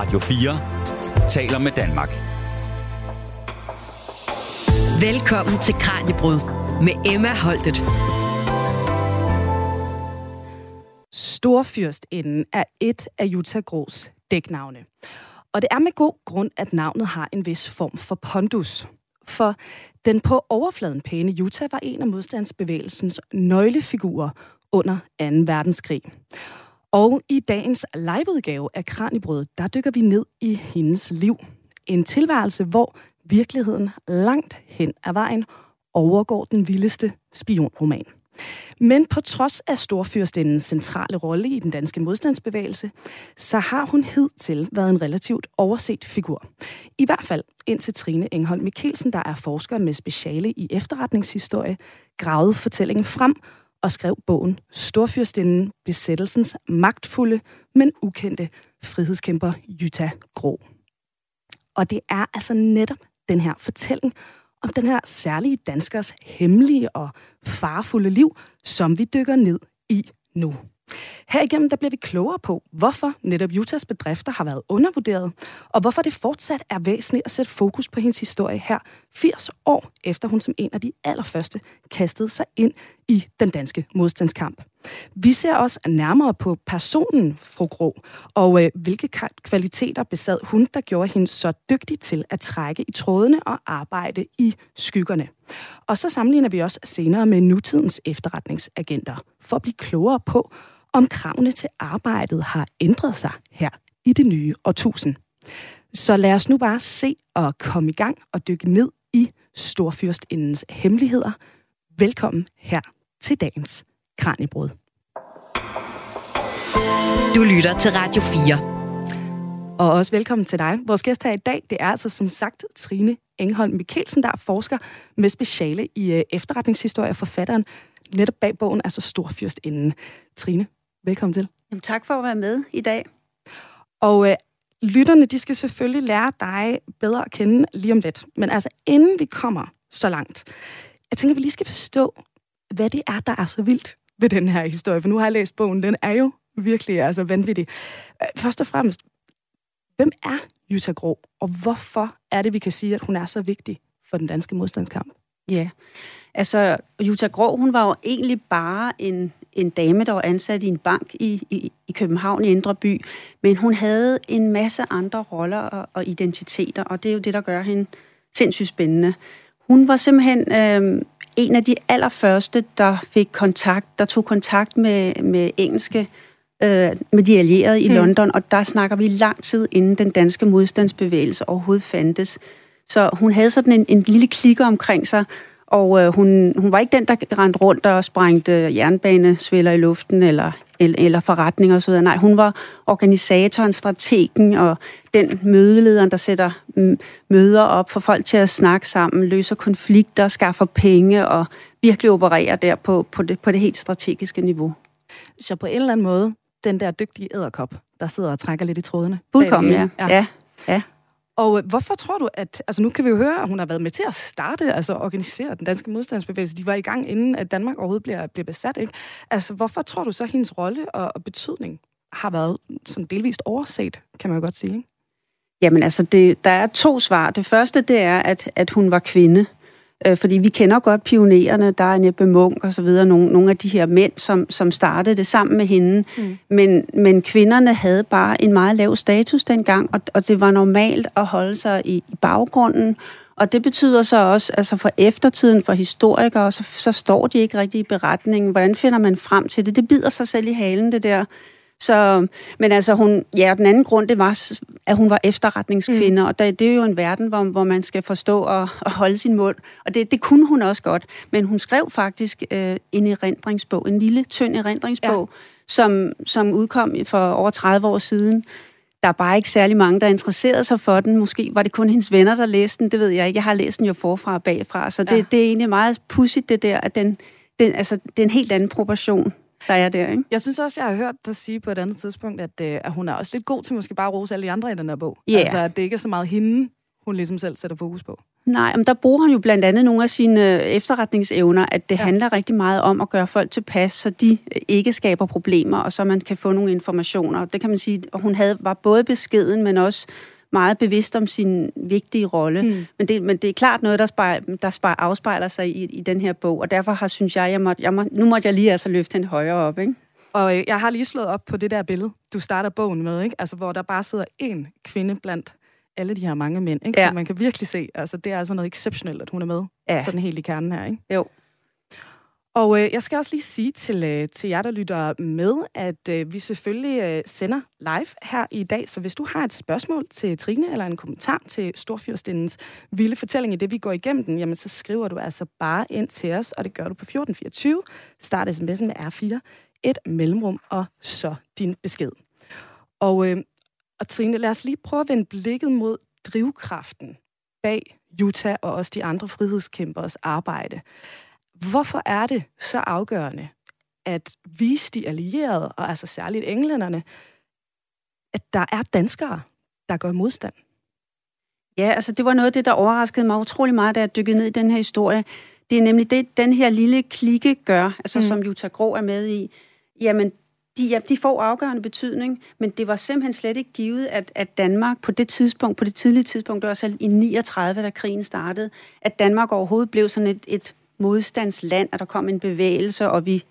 Radio 4 taler med Danmark. Velkommen til Kranjebrud med Emma Holtet. Storfyrstinden er et af Jutta Gros dæknavne. Og det er med god grund, at navnet har en vis form for pondus. For den på overfladen pæne Jutta var en af modstandsbevægelsens nøglefigurer under 2. verdenskrig. Og i dagens liveudgave af Kranibrød, der dykker vi ned i hendes liv. En tilværelse, hvor virkeligheden langt hen ad vejen overgår den vildeste spionroman. Men på trods af storfyrstindens centrale rolle i den danske modstandsbevægelse, så har hun hidtil været en relativt overset figur. I hvert fald indtil Trine Engholm Mikkelsen, der er forsker med speciale i efterretningshistorie, gravede fortællingen frem og skrev bogen Storfyrstinden, besættelsens magtfulde, men ukendte frihedskæmper Jutta Grå. Og det er altså netop den her fortælling om den her særlige danskers hemmelige og farfulde liv, som vi dykker ned i nu. Her igennem der bliver vi klogere på, hvorfor netop Utahs bedrifter har været undervurderet, og hvorfor det fortsat er væsentligt at sætte fokus på hendes historie her 80 år efter hun som en af de allerførste kastede sig ind i den danske modstandskamp. Vi ser også nærmere på personen, fru Grå, og øh, hvilke kvaliteter besad hun, der gjorde hende så dygtig til at trække i trådene og arbejde i skyggerne. Og så sammenligner vi også senere med nutidens efterretningsagenter, for at blive klogere på, om kravene til arbejdet har ændret sig her i det nye årtusind. Så lad os nu bare se og komme i gang og dykke ned i Storfyrstindens hemmeligheder. Velkommen her til dagens Kranjebrud. Du lytter til Radio 4. Og også velkommen til dig. Vores gæst her i dag, det er altså som sagt Trine Engholm Mikkelsen, der er forsker med speciale i øh, efterretningshistorie. Forfatteren netop bag bogen, altså Storfyrstinden. Trine, velkommen til. Jamen, tak for at være med i dag. Og øh, lytterne, de skal selvfølgelig lære dig bedre at kende lige om lidt. Men altså, inden vi kommer så langt, jeg tænker, vi lige skal forstå, hvad det er, der er så vildt ved den her historie. For nu har jeg læst bogen, den er jo virkelig altså vanvittig. Øh, først og fremmest, hvem er Jutta Grå, og hvorfor er det, vi kan sige, at hun er så vigtig for den danske modstandskamp? Ja, altså Jutta Grå, hun var jo egentlig bare en, en dame, der var ansat i en bank i, i, i København i Indre By, men hun havde en masse andre roller og, og identiteter, og det er jo det, der gør hende sindssygt spændende. Hun var simpelthen øh, en af de allerførste, der fik kontakt, der tog kontakt med, med engelske øh, med de allierede i mm. London, og der snakker vi lang tid inden den danske modstandsbevægelse overhovedet fandtes. Så hun havde sådan en, en lille klikker omkring sig, og øh, hun, hun var ikke den, der rendte rundt og sprængte jernbanesvælder i luften eller, eller, eller forretninger osv. Nej, hun var organisatoren, strategen og den mødelederen, der sætter møder op for folk til at snakke sammen, løser konflikter, skaffer penge og virkelig opererer der på, på, det, på det helt strategiske niveau. Så på en eller anden måde, den der dygtige æderkop, der sidder og trækker lidt i trådene. Fuldkommen, ja. ja. ja. ja. Og øh, hvorfor tror du, at... Altså nu kan vi jo høre, at hun har været med til at starte, altså organisere den danske modstandsbevægelse. De var i gang, inden at Danmark overhovedet bliver, bliver besat, ikke? Altså hvorfor tror du så, at hendes rolle og, og betydning har været sådan delvist overset, kan man jo godt sige, ikke? Jamen altså, det, der er to svar. Det første, det er, at, at hun var kvinde. Øh, fordi vi kender godt pionererne, der er Nebbe Munk og så videre, nogle, nogle af de her mænd, som, som startede det sammen med hende. Mm. Men, men kvinderne havde bare en meget lav status dengang, og, og det var normalt at holde sig i, i baggrunden. Og det betyder så også, altså for eftertiden, for historikere, så, så står de ikke rigtig i beretningen. Hvordan finder man frem til det? Det bider sig selv i halen, det der. Så, men altså, hun, ja, den anden grund, det var, at hun var efterretningskvinde, mm. og det, det er jo en verden, hvor, hvor man skal forstå og, og holde sin mund. Og det, det kunne hun også godt. Men hun skrev faktisk øh, en erindringsbog, en lille, tynd erindringsbog, ja. som, som udkom for over 30 år siden. Der er bare ikke særlig mange, der interesserede sig for den. Måske var det kun hendes venner, der læste den. Det ved jeg ikke. Jeg har læst den jo forfra og bagfra. Så det, ja. det er egentlig meget pudsigt, det der, at den, den, altså, det er en helt anden proportion der er der, ikke? Jeg synes også, jeg har hørt dig sige på et andet tidspunkt, at, øh, at hun er også lidt god til måske bare at rose alle de andre i den her bog. Yeah. Altså, at det ikke er så meget hende, hun ligesom selv sætter fokus på. Nej, men der bruger han jo blandt andet nogle af sine efterretningsevner, at det ja. handler rigtig meget om at gøre folk tilpas, så de ikke skaber problemer, og så man kan få nogle informationer. Det kan man sige, og hun havde, var både beskeden, men også meget bevidst om sin vigtige rolle. Mm. Men, det, men det er klart noget, der, spejl, der spejl, afspejler sig i, i den her bog, og derfor har, synes jeg, jeg, må, jeg må, nu måtte jeg lige altså løfte hende højere op. Ikke? Og øh, jeg har lige slået op på det der billede, du starter bogen med, ikke? Altså, hvor der bare sidder én kvinde blandt alle de her mange mænd. Ikke? Ja. Så man kan virkelig se, altså det er altså noget exceptionelt, at hun er med. Ja. Sådan helt i kernen her, ikke? Jo. Og øh, jeg skal også lige sige til, øh, til jer, der lytter med, at øh, vi selvfølgelig øh, sender live her i dag. Så hvis du har et spørgsmål til Trine eller en kommentar til Storfyrstindens vilde fortælling i det, vi går igennem den, jamen så skriver du altså bare ind til os, og det gør du på 1424. Start sms'en med R4, et mellemrum og så din besked. Og, øh, og Trine, lad os lige prøve at vende blikket mod drivkraften bag Utah og også de andre frihedskæmpers arbejde. Hvorfor er det så afgørende at vise de allierede, og altså særligt englænderne, at der er danskere, der gør modstand? Ja, altså det var noget af det, der overraskede mig utrolig meget, da jeg dykkede ned i den her historie. Det er nemlig det, den her lille klikke gør, altså mm. som Jutta Grå er med i. Jamen, de, ja, de får afgørende betydning, men det var simpelthen slet ikke givet, at, at Danmark på det tidspunkt, på det tidlige tidspunkt, det var selv i 39, da krigen startede, at Danmark overhovedet blev sådan et, et modstandsland, at der kom en bevægelse, og vi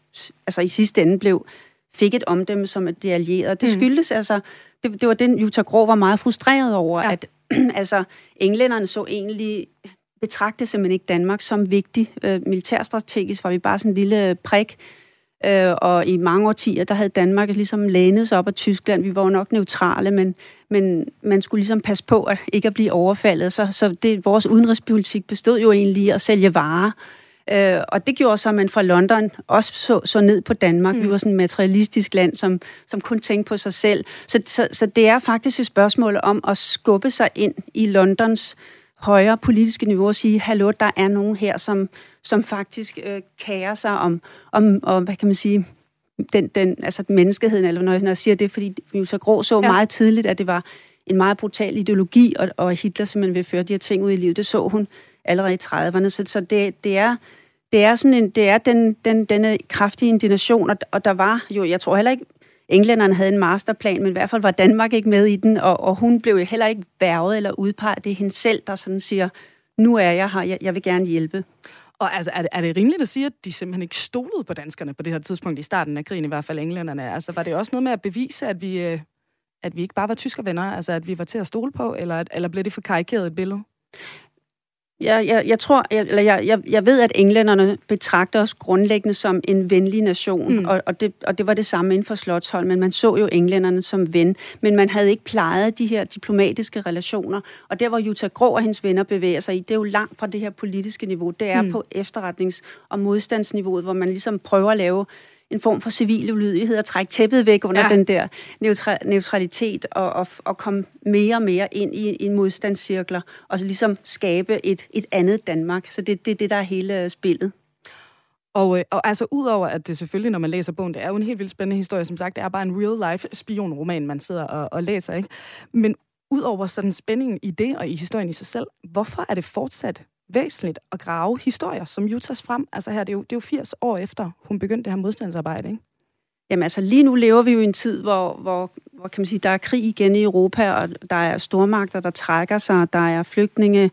altså i sidste ende blev fik et omdømme som et de allierede. Det mm. skyldes altså, det, det var den, Jutta Grå var meget frustreret over, ja. at altså, englænderne så egentlig betragte simpelthen ikke Danmark som vigtig. Øh, militærstrategisk var vi bare sådan en lille prik, øh, og i mange årtier, der havde Danmark ligesom lænet sig op af Tyskland. Vi var jo nok neutrale, men, men man skulle ligesom passe på at ikke at blive overfaldet. Så, så det, vores udenrigspolitik bestod jo egentlig i at sælge varer, Øh, og det gjorde så, at man fra London også så, så ned på Danmark. Mm. Vi var sådan et materialistisk land, som, som kun tænkte på sig selv. Så, så, så det er faktisk et spørgsmål om at skubbe sig ind i Londons højere politiske niveau og sige, hallo, der er nogen her, som, som faktisk øh, kærer sig om, om, om, hvad kan man sige, den, den, altså menneskeheden, eller når jeg, når jeg siger det, fordi vi jo så grå så ja. meget tidligt, at det var en meget brutal ideologi, og, og Hitler simpelthen vil føre de her ting ud i livet. Det så hun allerede i 30'erne. Så, så det, det er det er sådan en, det er den, den, denne kraftige indignation, og, og der var jo, jeg tror heller ikke, englænderne havde en masterplan, men i hvert fald var Danmark ikke med i den, og, og hun blev jo heller ikke værvet eller udpeget. Det er hende selv, der sådan siger, nu er jeg her, jeg, jeg vil gerne hjælpe. Og altså, er det, er det rimeligt at sige, at de simpelthen ikke stolede på danskerne på det her tidspunkt i starten af krigen, i hvert fald englænderne? Altså, var det også noget med at bevise, at vi, øh, at vi ikke bare var tyskervenner, altså at vi var til at stole på, eller, eller blev det for karikeret et billede? Jeg, jeg, jeg tror, jeg, eller jeg, jeg, jeg ved, at englænderne betragter os grundlæggende som en venlig nation, mm. og, og, det, og det var det samme inden for Slotthold, men man så jo englænderne som ven, men man havde ikke plejet de her diplomatiske relationer, og der, hvor Jutta Grå og hendes venner bevæger sig i, det er jo langt fra det her politiske niveau, det er mm. på efterretnings- og modstandsniveauet, hvor man ligesom prøver at lave en form for civil ulydighed og trække tæppet væk under ja. den der neutra- neutralitet og, og, og komme mere og mere ind i, i modstandscirkler og så ligesom skabe et, et andet Danmark. Så det er det, det, der er hele spillet. Og, øh, og altså udover at det selvfølgelig, når man læser bogen, det er jo en helt vildt spændende historie, som sagt, det er bare en real-life spionroman, man sidder og, og læser, ikke? Men udover sådan spændingen i det og i historien i sig selv, hvorfor er det fortsat væsentligt at grave historier, som Jutas frem. Altså her, det er, jo, det er jo 80 år efter, hun begyndte det her modstandsarbejde, ikke? Jamen altså, lige nu lever vi jo i en tid, hvor, hvor, hvor kan man sige, der er krig igen i Europa, og der er stormagter, der trækker sig, der er flygtninge,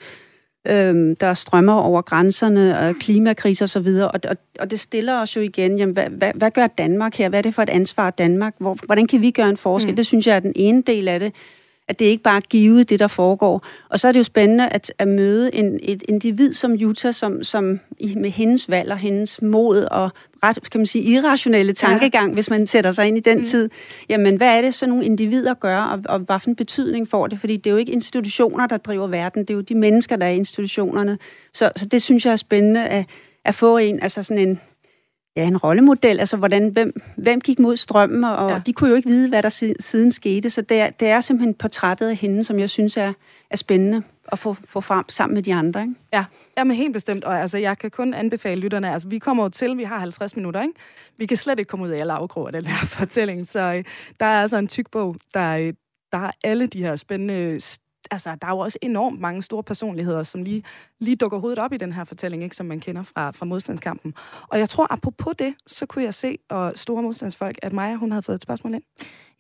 øhm, der strømmer over grænserne, og klimakriser osv., og, og, og det stiller os jo igen, jamen, hvad, hvad, hvad gør Danmark her? Hvad er det for et ansvar, Danmark? Hvor, hvordan kan vi gøre en forskel? Mm. Det synes jeg er den ene del af det at det ikke bare er givet, det der foregår. Og så er det jo spændende at, at møde en, et individ som Jutta, som, som med hendes valg og hendes mod og ret, kan man sige, irrationelle tankegang, ja. hvis man sætter sig ind i den mm. tid. Jamen, hvad er det, så nogle individer gør, og, og hvad for en betydning får det? Fordi det er jo ikke institutioner, der driver verden, det er jo de mennesker, der er i institutionerne. Så, så det synes jeg er spændende at, at få en, altså sådan en, ja, en rollemodel, altså hvordan, hvem, hvem gik mod strømmen, og, ja. de kunne jo ikke vide, hvad der siden skete, så det er, det er simpelthen portrættet af hende, som jeg synes er, er spændende at få, få frem sammen med de andre. Ikke? Ja, men helt bestemt, og altså, jeg kan kun anbefale lytterne, altså vi kommer jo til, vi har 50 minutter, ikke? vi kan slet ikke komme ud af alle afgrå af den her fortælling, så øh, der er altså en tyk bog, der, øh, der har alle de her spændende altså, der er jo også enormt mange store personligheder, som lige, lige dukker hovedet op i den her fortælling, ikke, som man kender fra, fra modstandskampen. Og jeg tror, apropos det, så kunne jeg se, og store modstandsfolk, at Maja, hun havde fået et spørgsmål ind.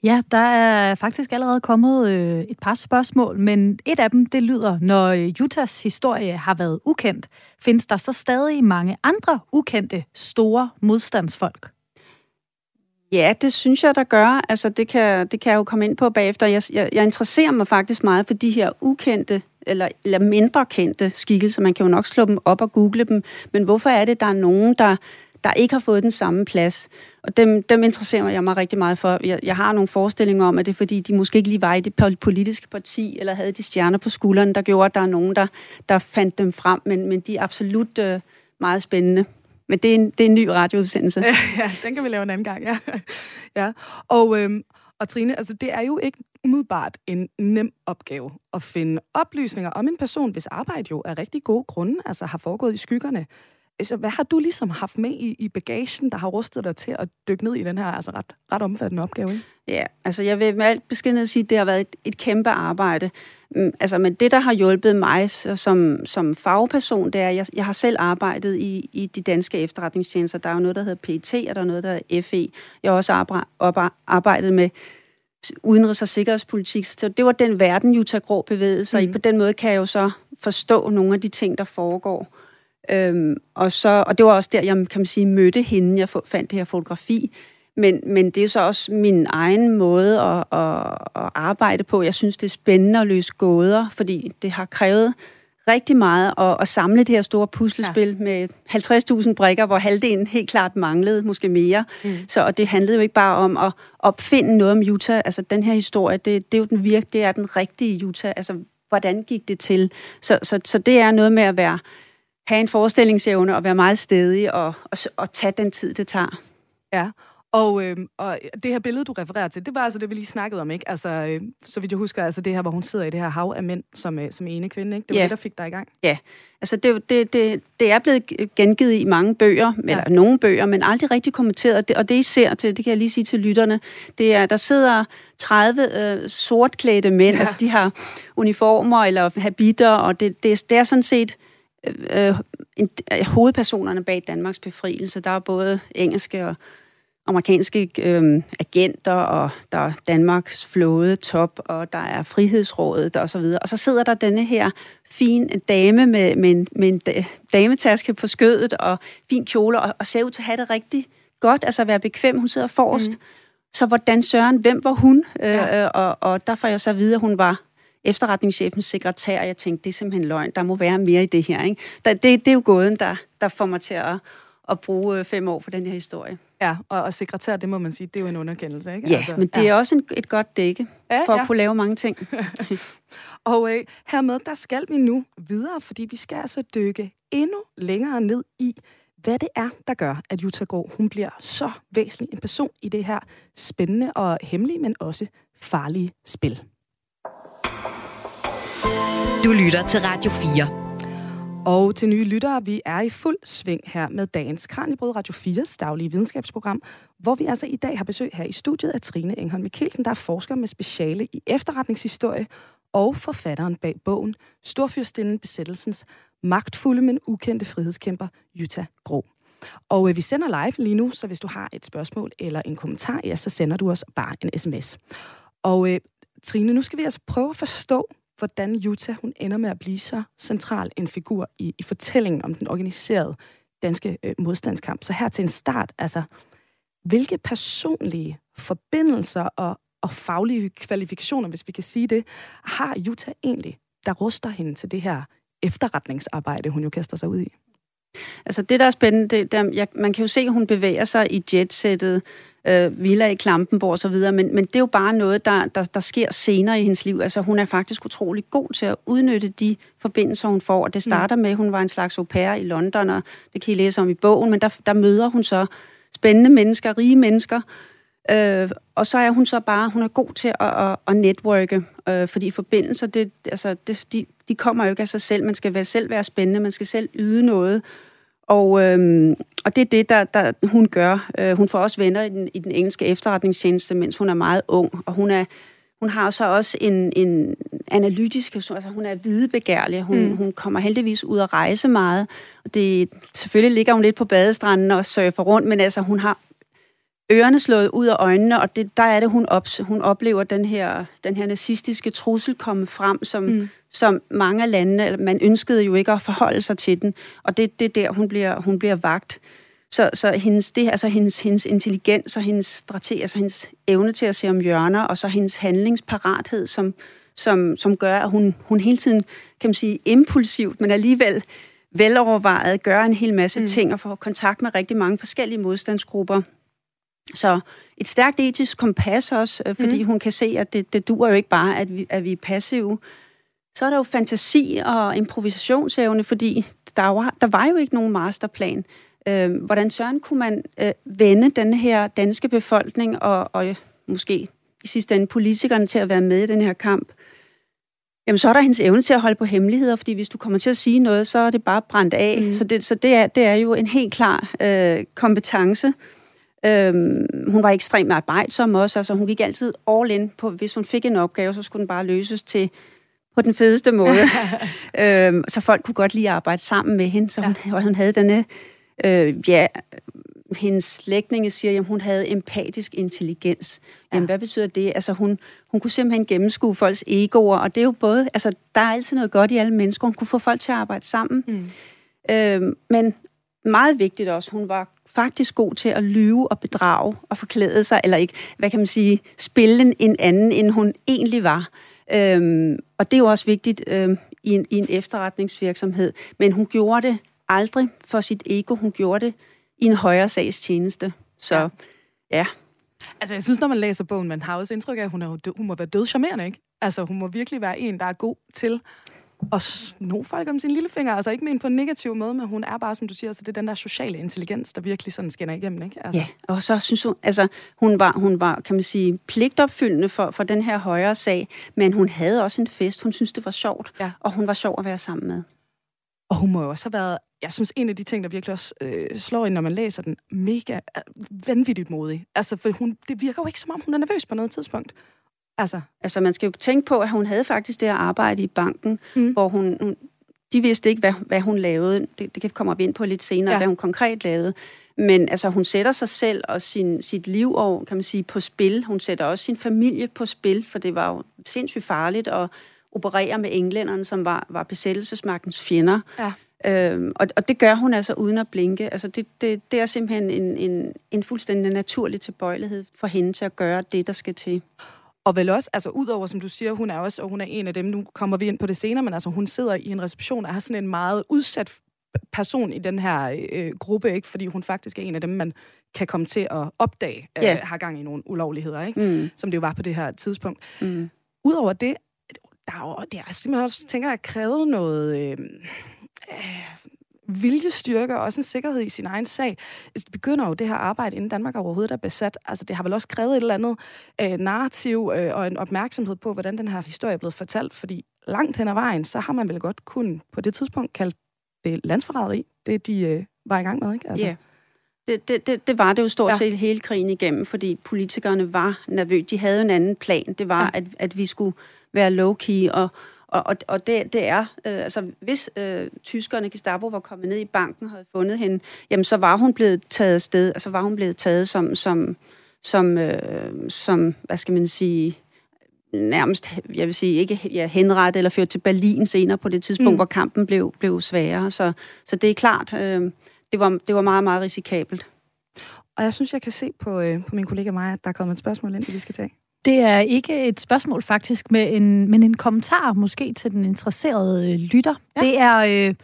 Ja, der er faktisk allerede kommet øh, et par spørgsmål, men et af dem, det lyder, når øh, Jutas historie har været ukendt, findes der så stadig mange andre ukendte store modstandsfolk? Ja, det synes jeg, der gør. Altså, det kan, det kan jeg jo komme ind på bagefter. Jeg, jeg, jeg interesserer mig faktisk meget for de her ukendte eller, eller mindre kendte skikkelser. Man kan jo nok slå dem op og google dem. Men hvorfor er det, der er nogen, der, der ikke har fået den samme plads? Og dem, dem interesserer jeg mig rigtig meget for. Jeg, jeg har nogle forestillinger om, at det er fordi, de måske ikke lige var i det politiske parti, eller havde de stjerner på skulderen, der gjorde, at der er nogen, der, der fandt dem frem. Men, men de er absolut øh, meget spændende. Men det er en, det er en ny radioudsendelse. Ja, ja, den kan vi lave en anden gang, ja. ja. Og, øhm, og Trine, altså det er jo ikke umiddelbart en nem opgave at finde oplysninger om en person, hvis arbejde jo er rigtig gode grunde, altså har foregået i skyggerne. Altså, hvad har du ligesom haft med i, i bagagen, der har rustet dig til at dykke ned i den her altså ret, ret omfattende opgave? Ikke? Ja, altså jeg vil med alt beskedenhed sige, at det har været et, et kæmpe arbejde. Mm, altså, men det, der har hjulpet mig som, som fagperson, det er, at jeg, jeg har selv arbejdet i, i de danske efterretningstjenester. Der er jo noget, der hedder PET, og der er noget, der hedder FE. Jeg har også arbejdet med udenrigs- og sikkerhedspolitik. Så det var den verden, Jutta Grå bevægede sig mm. i. På den måde kan jeg jo så forstå nogle af de ting, der foregår. Øhm, og, så, og det var også der, jeg kan man sige, mødte hende. Jeg fandt det her fotografi. Men, men det er så også min egen måde at, at, at arbejde på. Jeg synes, det er spændende at løse gåder, fordi det har krævet rigtig meget at, at samle det her store puslespil ja. med 50.000 brikker, hvor halvdelen helt klart manglede, måske mere. Mm. Så og det handlede jo ikke bare om at opfinde noget om Utah. Altså den her historie, det, det er jo den virke, det er den rigtige Utah. Altså hvordan gik det til? Så, så, så det er noget med at være have en forestillingsevne og være meget stedig og, og, og tage den tid, det tager. Ja, og, øh, og det her billede, du refererer til, det var altså det, vi lige snakkede om, ikke? Altså, øh, så vidt jeg husker, altså det her, hvor hun sidder i det her hav af mænd som, øh, som ene kvinde, ikke? Det var ja. det, der fik dig i gang. Ja, altså det, det, det, det er blevet gengivet i mange bøger, ja. eller nogle bøger, men aldrig rigtig kommenteret. Og det, og det I ser til, det kan jeg lige sige til lytterne, det er, der sidder 30 øh, sortklædte mænd, ja. altså de har uniformer eller habiter, og det, det, det er sådan set øh, en, hovedpersonerne bag Danmarks befrielse. Der er både engelske og amerikanske øh, agenter, og der er Danmarks flåde top, og der er Frihedsrådet og så videre. Og så sidder der denne her fin dame med, med, en, med en dametaske på skødet og fin kjole, og, og ser ud til at have det rigtig godt, altså være bekvem. Hun sidder forrest. Mm. Så hvordan Søren, hvem var hun? Øh, ja. Øh, og, og der får jeg så at vide, at hun var efterretningschefens sekretær, og jeg tænkte, det er simpelthen løgn. Der må være mere i det her. Ikke? det, det er jo gåden, der, der får mig til at, at bruge øh, fem år på den her historie. Ja, og, og sekretær, det må man sige, det er jo en underkendelse, ikke? Ja, altså, men det ja. er også en, et godt dække ja, for ja. at kunne lave mange ting. og øh, hermed, der skal vi nu videre, fordi vi skal altså dykke endnu længere ned i, hvad det er, der gør, at Jutta Grå, hun bliver så væsentlig en person i det her spændende og hemmelige, men også farlige spil. Du lytter til Radio 4. Og til nye lyttere, vi er i fuld sving her med dagens Kranjebrød Radio 4's daglige videnskabsprogram, hvor vi altså i dag har besøg her i studiet af Trine Engholm Mikkelsen, der er forsker med speciale i efterretningshistorie og forfatteren bag bogen Storfyrstinden Besættelsens magtfulde, men ukendte frihedskæmper Jutta Grå. Og øh, vi sender live lige nu, så hvis du har et spørgsmål eller en kommentar, ja, så sender du os bare en sms. Og øh, Trine, nu skal vi altså prøve at forstå, hvordan Jutta hun ender med at blive så central en figur i, i fortællingen om den organiserede danske øh, modstandskamp. Så her til en start, altså, hvilke personlige forbindelser og, og faglige kvalifikationer, hvis vi kan sige det, har Jutta egentlig, der ruster hende til det her efterretningsarbejde, hun jo kaster sig ud i? Altså det, der er spændende, det, der, jeg, man kan jo se, at hun bevæger sig i jetsættet, øh, Villa i Klampenborg og så videre, men, men det er jo bare noget, der, der, der sker senere i hendes liv. Altså hun er faktisk utrolig god til at udnytte de forbindelser, hun får, og det starter mm. med, at hun var en slags au pair i London, og det kan I læse om i bogen, men der, der møder hun så spændende mennesker, rige mennesker, Øh, og så er hun så bare, hun er god til at, at, at networke, øh, fordi forbindelser, det, altså, det, de, de kommer jo ikke af sig selv. Man skal være, selv være spændende, man skal selv yde noget. Og, øh, og det er det, der, der hun gør. Øh, hun får også venner i den, i den engelske efterretningstjeneste, mens hun er meget ung, og hun er hun har så også en, en analytisk, altså hun er videbegærlig, hun, mm. hun kommer heldigvis ud at rejse meget, og det, selvfølgelig ligger hun lidt på badestranden og surfer rundt, men altså hun har ørerne slået ud af øjnene, og det, der er det, hun, op, hun oplever den her, den her nazistiske trussel komme frem, som, mm. som mange af landene, man ønskede jo ikke at forholde sig til den, og det, det er der, hun bliver, hun bliver vagt. Så, så hendes, det, altså hendes, hendes intelligens og hendes strategi, altså hendes evne til at se om hjørner, og så hendes handlingsparathed, som, som, som gør, at hun, hun hele tiden, kan man sige, impulsivt, men alligevel velovervejet, gør en hel masse mm. ting og får kontakt med rigtig mange forskellige modstandsgrupper. Så et stærkt etisk kompas også, øh, fordi mm. hun kan se, at det, det dur jo ikke bare, at vi, at vi er passive. Så er der jo fantasi og improvisationsevne, fordi der var, der var jo ikke nogen masterplan. Øh, hvordan søren kunne man øh, vende den her danske befolkning og, og måske i sidste ende politikerne til at være med i den her kamp? Jamen, så er der hendes evne til at holde på hemmeligheder, fordi hvis du kommer til at sige noget, så er det bare brændt af. Mm. Så, det, så det, er, det er jo en helt klar øh, kompetence. Øhm, hun var ekstremt arbejdsom også, altså hun gik altid all in på, hvis hun fik en opgave, så skulle den bare løses til på den fedeste måde. øhm, så folk kunne godt lide at arbejde sammen med hende, så hun, ja. hun havde denne Øh, ja, hendes slægtninge siger, at hun havde empatisk intelligens. Jamen, ja. hvad betyder det? Altså, hun, hun kunne simpelthen gennemskue folks egoer, og det er jo både, altså, der er altid noget godt i alle mennesker. Hun kunne få folk til at arbejde sammen. Mm. Øh, men meget vigtigt også, hun var faktisk god til at lyve og bedrage og forklæde sig, eller ikke, hvad kan man sige, spille en anden, end hun egentlig var. Øhm, og det er jo også vigtigt øhm, i, en, i en efterretningsvirksomhed. Men hun gjorde det aldrig for sit ego. Hun gjorde det i en højere sags tjeneste. Så ja. ja. Altså, jeg synes, når man læser bogen, man har også indtryk af, at hun, er hun må være død charmerende, ikke? Altså, hun må virkelig være en, der er god til at sno folk om sin lillefinger. Altså, ikke men på en negativ måde, men hun er bare, som du siger, altså, det er den der sociale intelligens, der virkelig sådan skinner igennem, ikke? Altså. Ja, og så synes hun, altså, hun var, hun var, kan man sige, pligtopfyldende for, for den her højere sag, men hun havde også en fest. Hun synes, det var sjovt, ja. og hun var sjov at være sammen med. Og hun må jo også have været, jeg synes, en af de ting, der virkelig også øh, slår ind, når man læser den, mega øh, vanvittigt modig. Altså, for hun, det virker jo ikke, som om hun er nervøs på noget tidspunkt. Altså. altså, man skal jo tænke på, at hun havde faktisk det at arbejde i banken, mm. hvor hun, hun, de vidste ikke, hvad, hvad hun lavede. Det, det kommer vi ind på lidt senere, ja. hvad hun konkret lavede. Men altså, hun sætter sig selv og sin, sit livår, kan man sige, på spil. Hun sætter også sin familie på spil, for det var jo sindssygt farligt at operere med englænderne, som var, var besættelsesmagtens fjender. Ja. Øhm, og, og det gør hun altså uden at blinke. Altså det, det, det er simpelthen en, en, en fuldstændig naturlig tilbøjelighed for hende til at gøre det, der skal til. Og vel også, altså udover, som du siger, hun er også, og hun er en af dem, nu kommer vi ind på det senere, men altså hun sidder i en reception og har sådan en meget udsat person i den her øh, gruppe, ikke? fordi hun faktisk er en af dem, man kan komme til at opdage, øh, yeah. har gang i nogle ulovligheder, ikke? Mm. som det jo var på det her tidspunkt. Mm. Udover det, der er jo, det er simpelthen også, tænker jeg, krævet noget øh, øh, viljestyrke og også en sikkerhed i sin egen sag. Altså, det begynder jo det her arbejde, inden Danmark overhovedet er besat. Altså, det har vel også krævet et eller andet øh, narrativ øh, og en opmærksomhed på, hvordan den her historie er blevet fortalt, fordi langt hen ad vejen, så har man vel godt kun på det tidspunkt kaldt det landsforræderi, det de øh, var i gang med, ikke? Altså. Yeah. Det, det, det, det var det jo stort ja. set hele krigen igennem, fordi politikerne var nervøse. De havde en anden plan. Det var, ja. at, at vi skulle være low-key, og, og, og, og det, det er, øh, altså hvis øh, tyskerne, Gestapo, var kommet ned i banken og havde fundet hende, jamen så var hun blevet taget afsted, altså var hun blevet taget som, som, som, øh, som hvad skal man sige, nærmest, jeg vil sige, ikke ja, henrettet eller ført til Berlin senere på det tidspunkt, mm. hvor kampen blev, blev sværere. Så, så det er klart, øh, det, var, det var meget, meget risikabelt. Og jeg synes, jeg kan se på, øh, på min kollega Maja, at der er kommet et spørgsmål ind, vi skal tage. Det er ikke et spørgsmål faktisk, med en, men en kommentar måske til den interesserede øh, lytter. Ja. Det er øh,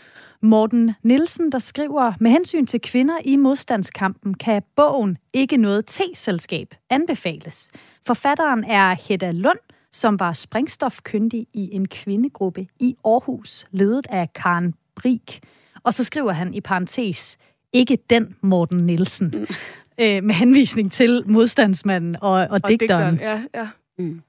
Morten Nielsen, der skriver, med hensyn til kvinder i modstandskampen, kan bogen Ikke noget T-selskab anbefales. Forfatteren er Hedda Lund, som var sprængstofkyndig i en kvindegruppe i Aarhus, ledet af Karen Brik. Og så skriver han i parentes, ikke den Morten Nielsen. Øh, med henvisning til modstandsmanden og, og, og digteren. digteren. Ja, ja. Mm.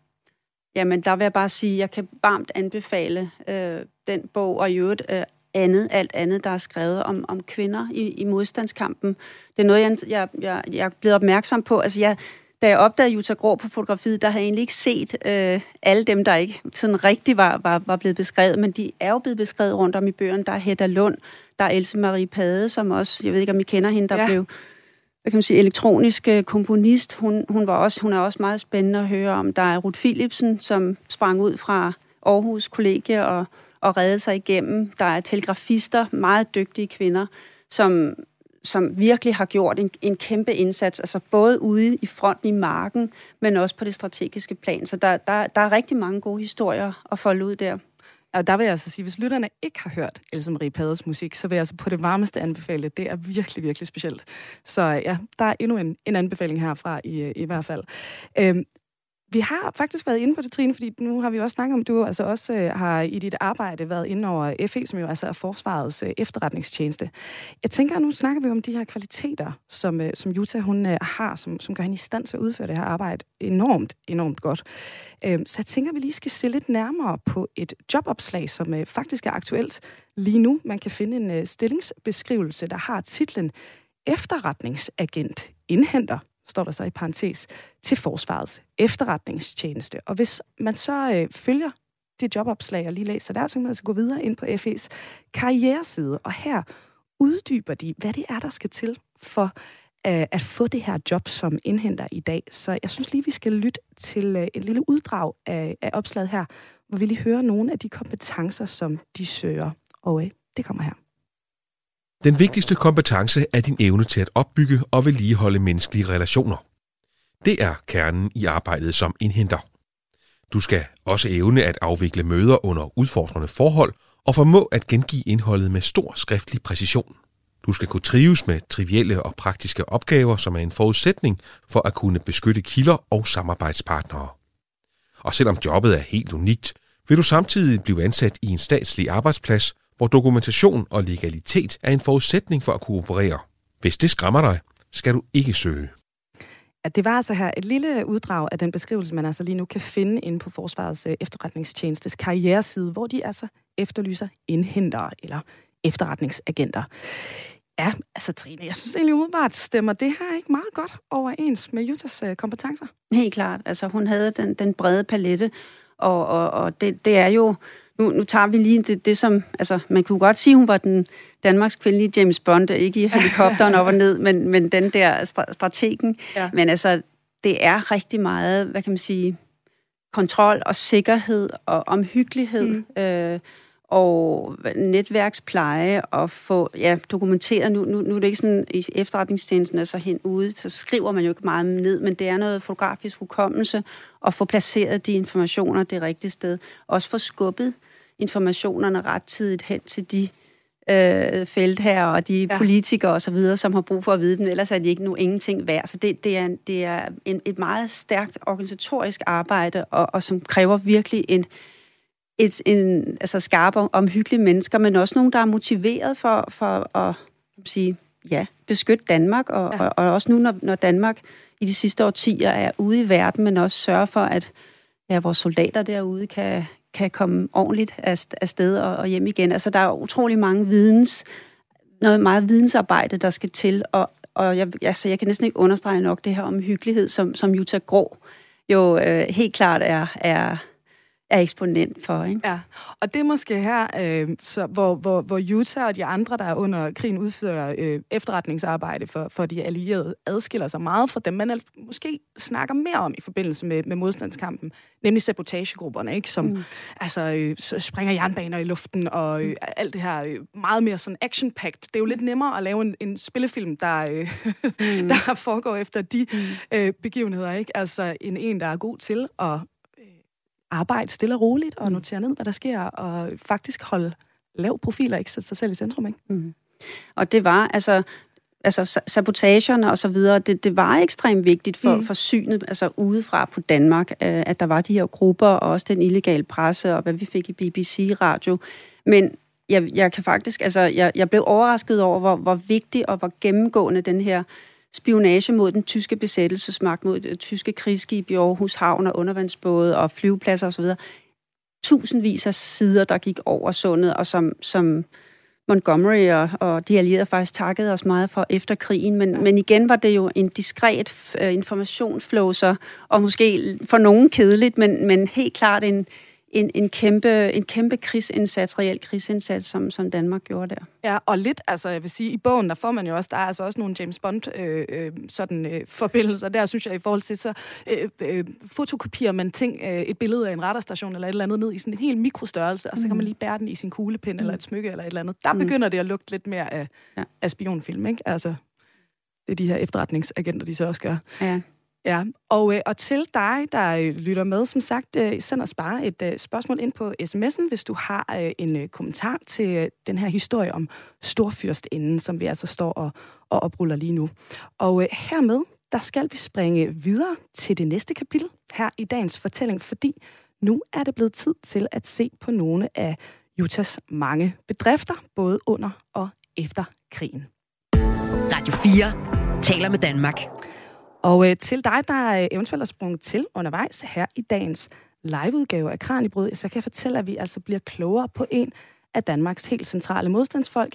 Jamen, der vil jeg bare sige, at jeg kan varmt anbefale øh, den bog, og i øvrigt øh, andet, alt andet, der er skrevet om, om kvinder i, i modstandskampen. Det er noget, jeg, jeg, jeg, jeg er blevet opmærksom på. Altså, jeg, da jeg opdagede Jutta Grå på fotografiet, der havde jeg egentlig ikke set øh, alle dem, der ikke sådan rigtig var, var, var blevet beskrevet, men de er jo blevet beskrevet rundt om i bøgerne. Der er Hedda Lund, der er Else Marie Pade, som også, jeg ved ikke, om I kender hende, der ja. blev hvad kan man sige, elektronisk komponist. Hun, hun, var også, hun er også meget spændende at høre om. Der er Ruth Philipsen, som sprang ud fra Aarhus Kollegie og, og redde sig igennem. Der er telegrafister, meget dygtige kvinder, som, som virkelig har gjort en, en kæmpe indsats, altså både ude i fronten i marken, men også på det strategiske plan. Så der, der, der er rigtig mange gode historier at folde ud der. Og der vil jeg altså sige, hvis lytterne ikke har hørt Else Marie Paders musik, så vil jeg altså på det varmeste anbefale det. er virkelig, virkelig specielt. Så ja, der er endnu en, en anbefaling herfra i, i hvert fald. Øhm, vi har faktisk været inde på det, Trine, fordi nu har vi også snakket om, du altså også øh, har i dit arbejde været inde over FE, som jo altså er Forsvarets øh, efterretningstjeneste. Jeg tænker, at nu snakker vi om de her kvaliteter, som, øh, som Jutta hun øh, har, som, som gør hende i stand til at udføre det her arbejde enormt, enormt godt. Øh, så jeg tænker, at vi lige skal se lidt nærmere på et jobopslag, som øh, faktisk er aktuelt lige nu. Man kan finde en øh, stillingsbeskrivelse, der har titlen Efterretningsagent indhenter står der så i parentes, til Forsvarets efterretningstjeneste. Og hvis man så øh, følger det jobopslag, jeg lige læser der, så kan man altså gå videre ind på FE's karriereside, og her uddyber de, hvad det er, der skal til for øh, at få det her job som indhenter i dag. Så jeg synes lige, vi skal lytte til øh, en lille uddrag af, af opslaget her, hvor vi lige hører nogle af de kompetencer, som de søger. Og øh, det kommer her. Den vigtigste kompetence er din evne til at opbygge og vedligeholde menneskelige relationer. Det er kernen i arbejdet som indhenter. Du skal også evne at afvikle møder under udfordrende forhold og formå at gengive indholdet med stor skriftlig præcision. Du skal kunne trives med trivielle og praktiske opgaver, som er en forudsætning for at kunne beskytte kilder og samarbejdspartnere. Og selvom jobbet er helt unikt, vil du samtidig blive ansat i en statslig arbejdsplads, hvor dokumentation og legalitet er en forudsætning for at kunne operere. Hvis det skræmmer dig, skal du ikke søge. Ja, det var altså her et lille uddrag af den beskrivelse, man altså lige nu kan finde inde på Forsvarets øh, efterretningstjenestes karriereside, hvor de altså efterlyser indhentere eller efterretningsagenter. Ja, altså Trine, jeg synes egentlig umiddelbart stemmer det her ikke meget godt overens med Jutas øh, kompetencer. Helt klart. Altså hun havde den, den brede palette, og, og, og det, det er jo nu, nu tager vi lige det, det som, altså man kunne godt sige, hun var den Danmarks kvindelige James Bond, ikke i helikopteren op og ned, men, men den der strategen. Ja. Men altså, det er rigtig meget, hvad kan man sige, kontrol og sikkerhed og omhyggelighed. Mm. Øh, og netværkspleje og få ja, dokumenteret. Nu, nu, nu er det ikke sådan, i efterretningstjenesten er så hen ude, så skriver man jo ikke meget ned, men det er noget fotografisk hukommelse at få placeret de informationer det rigtige sted. Også få skubbet informationerne ret tidigt hen til de øh, feltherrer og de ja. politikere osv., som har brug for at vide dem, ellers er de ikke nu ingenting værd. Så det, det er, det er en, et meget stærkt organisatorisk arbejde, og, og som kræver virkelig en, et, en, altså skarpe, omhyggelige mennesker, men også nogen, der er motiveret for, for at sige, ja, beskytte Danmark, og, ja. og, og også nu, når, når Danmark i de sidste årtier er ude i verden, men også sørge for, at ja, vores soldater derude kan, kan komme ordentligt af sted og, og hjem igen. Altså, der er utrolig mange videns, noget meget vidensarbejde, der skal til, og, og jeg, altså, jeg kan næsten ikke understrege nok det her om hyggelighed, som, som Jutta Grå jo øh, helt klart er, er er eksponent for. Ikke? Ja, og det er måske her, øh, så, hvor, hvor, hvor Utah og de andre, der under krigen udfører øh, efterretningsarbejde for, for de allierede, adskiller sig meget fra dem, man altså måske snakker mere om i forbindelse med, med modstandskampen, nemlig sabotagegrupperne, ikke? som mm. altså, øh, springer jernbaner i luften og øh, mm. alt det her øh, meget mere sådan action-packed. Det er jo lidt nemmere at lave en, en spillefilm, der, øh, mm. der foregår efter de mm. øh, begivenheder, ikke? Altså en en, der er god til at arbejde stille og roligt og mm. notere ned, hvad der sker, og faktisk holde lav profil og ikke sætte sig selv i centrum. Ikke? Mm. Og det var, altså, altså sabotagerne og så videre, det, det var ekstremt vigtigt for, mm. for synet, altså udefra på Danmark, øh, at der var de her grupper, og også den illegale presse, og hvad vi fik i BBC-radio. Men jeg, jeg kan faktisk, altså, jeg, jeg blev overrasket over, hvor, hvor vigtig og hvor gennemgående den her spionage mod den tyske besættelsesmagt, mod det tyske krigsskib i Aarhus Havn og undervandsbåde og flyvepladser osv. Tusindvis af sider, der gik over sundet, og som, som Montgomery og, og de allierede faktisk takkede os meget for efter krigen, men, ja. men igen var det jo en diskret uh, informationsflow, så, og måske for nogen kedeligt, men, men helt klart en, en, en, kæmpe, en kæmpe krigsindsats, reel krigsindsats, som, som Danmark gjorde der. Ja, og lidt, altså jeg vil sige, i bogen, der får man jo også, der er altså også nogle James Bond øh, øh, sådan øh, forbindelser. Der synes jeg i forhold til, så øh, øh, fotokopierer man ting, øh, et billede af en radarstation eller et eller andet ned i sådan en helt mikrostørrelse, og så kan man mm. lige bære den i sin kuglepind mm. eller et smykke eller et eller andet. Der mm. begynder det at lugte lidt mere af, ja. af spionfilm, ikke? Altså, det er de her efterretningsagenter, de så også gør. Ja. Ja, og, øh, og til dig, der øh, lytter med, som sagt, øh, send os bare et øh, spørgsmål ind på sms'en, hvis du har øh, en øh, kommentar til øh, den her historie om Storfyrstinden, som vi altså står og, og opruller lige nu. Og øh, hermed, der skal vi springe videre til det næste kapitel her i dagens fortælling, fordi nu er det blevet tid til at se på nogle af Jutas mange bedrifter, både under og efter krigen. Radio 4 taler med Danmark. Og øh, til dig, der øh, eventuelt er sprunget til undervejs her i dagens liveudgave af Kranjebryd, så kan jeg fortælle, at vi altså bliver klogere på en af Danmarks helt centrale modstandsfolk.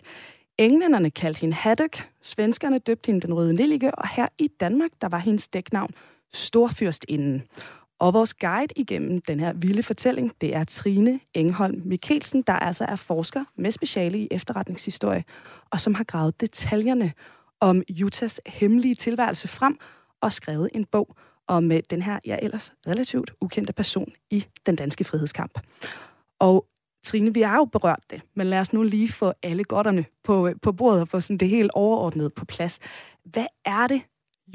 Englænderne kaldte hende Haddock, svenskerne døbte hende den røde nillige, og her i Danmark, der var hendes dæknavn Storfyrstinden. Og vores guide igennem den her vilde fortælling, det er Trine Engholm Mikkelsen, der altså er forsker med speciale i efterretningshistorie, og som har gravet detaljerne om Jutas hemmelige tilværelse frem, og skrevet en bog om øh, den her, ja ellers relativt ukendte person i den danske frihedskamp. Og Trine, vi har jo berørt det, men lad os nu lige få alle godterne på, øh, på bordet og få sådan det helt overordnet på plads. Hvad er det,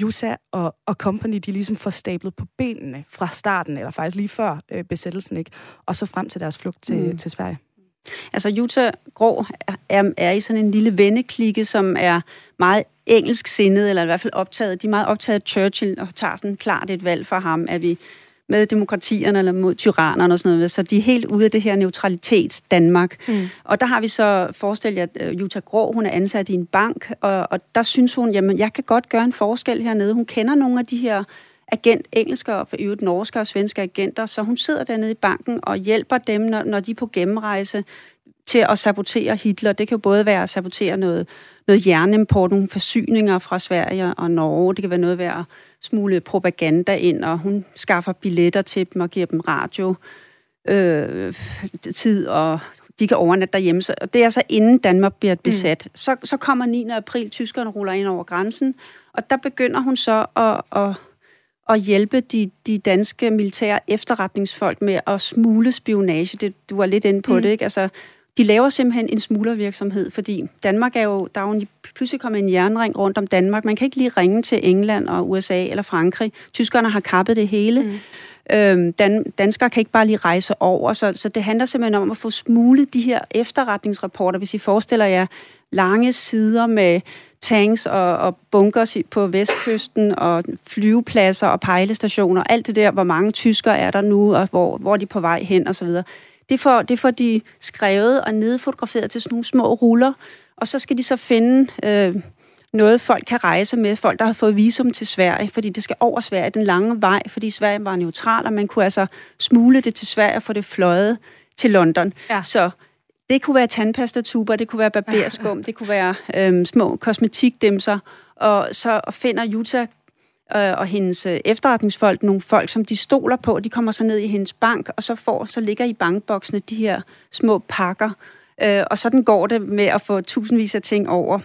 Jusa og, og company, de ligesom får stablet på benene fra starten, eller faktisk lige før øh, besættelsen, ikke? og så frem til deres flugt til, mm. til Sverige? Altså Jutta Grå er, er i sådan en lille venneklikke, som er meget engelsk sindet, eller i hvert fald optaget. De er meget optaget af Churchill, og tager sådan klart et valg for ham, at vi med demokratierne eller mod tyrannerne og sådan noget. Så de er helt ude af det her neutralitets Danmark. Mm. Og der har vi så forestillet, at uh, Jutta Grå, hun er ansat i en bank, og, og der synes hun, jamen jeg kan godt gøre en forskel hernede. Hun kender nogle af de her agent, engelske og for øvrigt norske og svenske agenter, så hun sidder dernede i banken og hjælper dem, når, når de er på gennemrejse, til at sabotere Hitler. Det kan jo både være at sabotere noget, noget jernimport, nogle forsyninger fra Sverige og Norge. Det kan være noget ved at smule propaganda ind, og hun skaffer billetter til dem og giver dem radio øh, tid, og de kan overnatte derhjemme. Så, og det er altså inden Danmark bliver besat. Mm. Så, så kommer 9. april, tyskerne ruller ind over grænsen, og der begynder hun så at, at at hjælpe de, de danske militære efterretningsfolk med at smule spionage. Det, du var lidt inde på mm. det, ikke? Altså, de laver simpelthen en smuglervirksomhed, fordi Danmark er jo, der er jo pludselig kommet en jernring rundt om Danmark. Man kan ikke lige ringe til England og USA eller Frankrig. Tyskerne har kappet det hele. Mm. Øhm, dan, danskere kan ikke bare lige rejse over, så, så det handler simpelthen om at få smuglet de her efterretningsrapporter. Hvis I forestiller jer lange sider med tanks og, og bunkers på vestkysten og flyvepladser og pejlestationer, alt det der, hvor mange tyskere er der nu, og hvor, hvor er de på vej hen osv., det får, det får de skrevet og nedfotograferet til sådan nogle små ruller, og så skal de så finde øh, noget, folk kan rejse med, folk, der har fået visum til Sverige, fordi det skal over Sverige, den lange vej, fordi Sverige var neutral, og man kunne altså smule det til Sverige og få det fløjet til London. Ja. Så det kunne være tandpastatuber, det kunne være barberskum, det kunne være øhm, små kosmetikdæmser, og så finder Jutta øh, og hendes øh, efterretningsfolk nogle folk, som de stoler på. De kommer så ned i hendes bank, og så får så ligger i bankboksene de her små pakker. Øh, og sådan går det med at få tusindvis af ting over.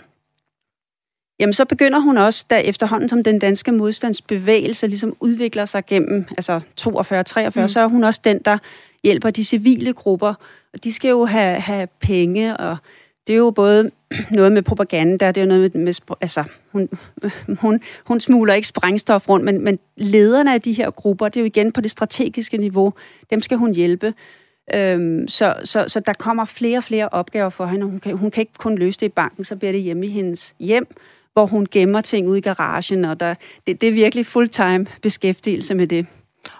Jamen, så begynder hun også, da efterhånden som den danske modstandsbevægelse ligesom udvikler sig gennem altså 42-43, mm. så er hun også den, der hjælper de civile grupper. Og de skal jo have, have penge, og det er jo både noget med propaganda, det er jo noget med, med altså, hun, hun, hun smuler ikke sprængstof rundt, men, men lederne af de her grupper, det er jo igen på det strategiske niveau, dem skal hun hjælpe. Øhm, så, så, så der kommer flere og flere opgaver for hende, hun kan, hun kan ikke kun løse det i banken, så bliver det hjemme i hendes hjem, hvor hun gemmer ting ud i garagen, og der, det, det er virkelig fulltime beskæftigelse med det.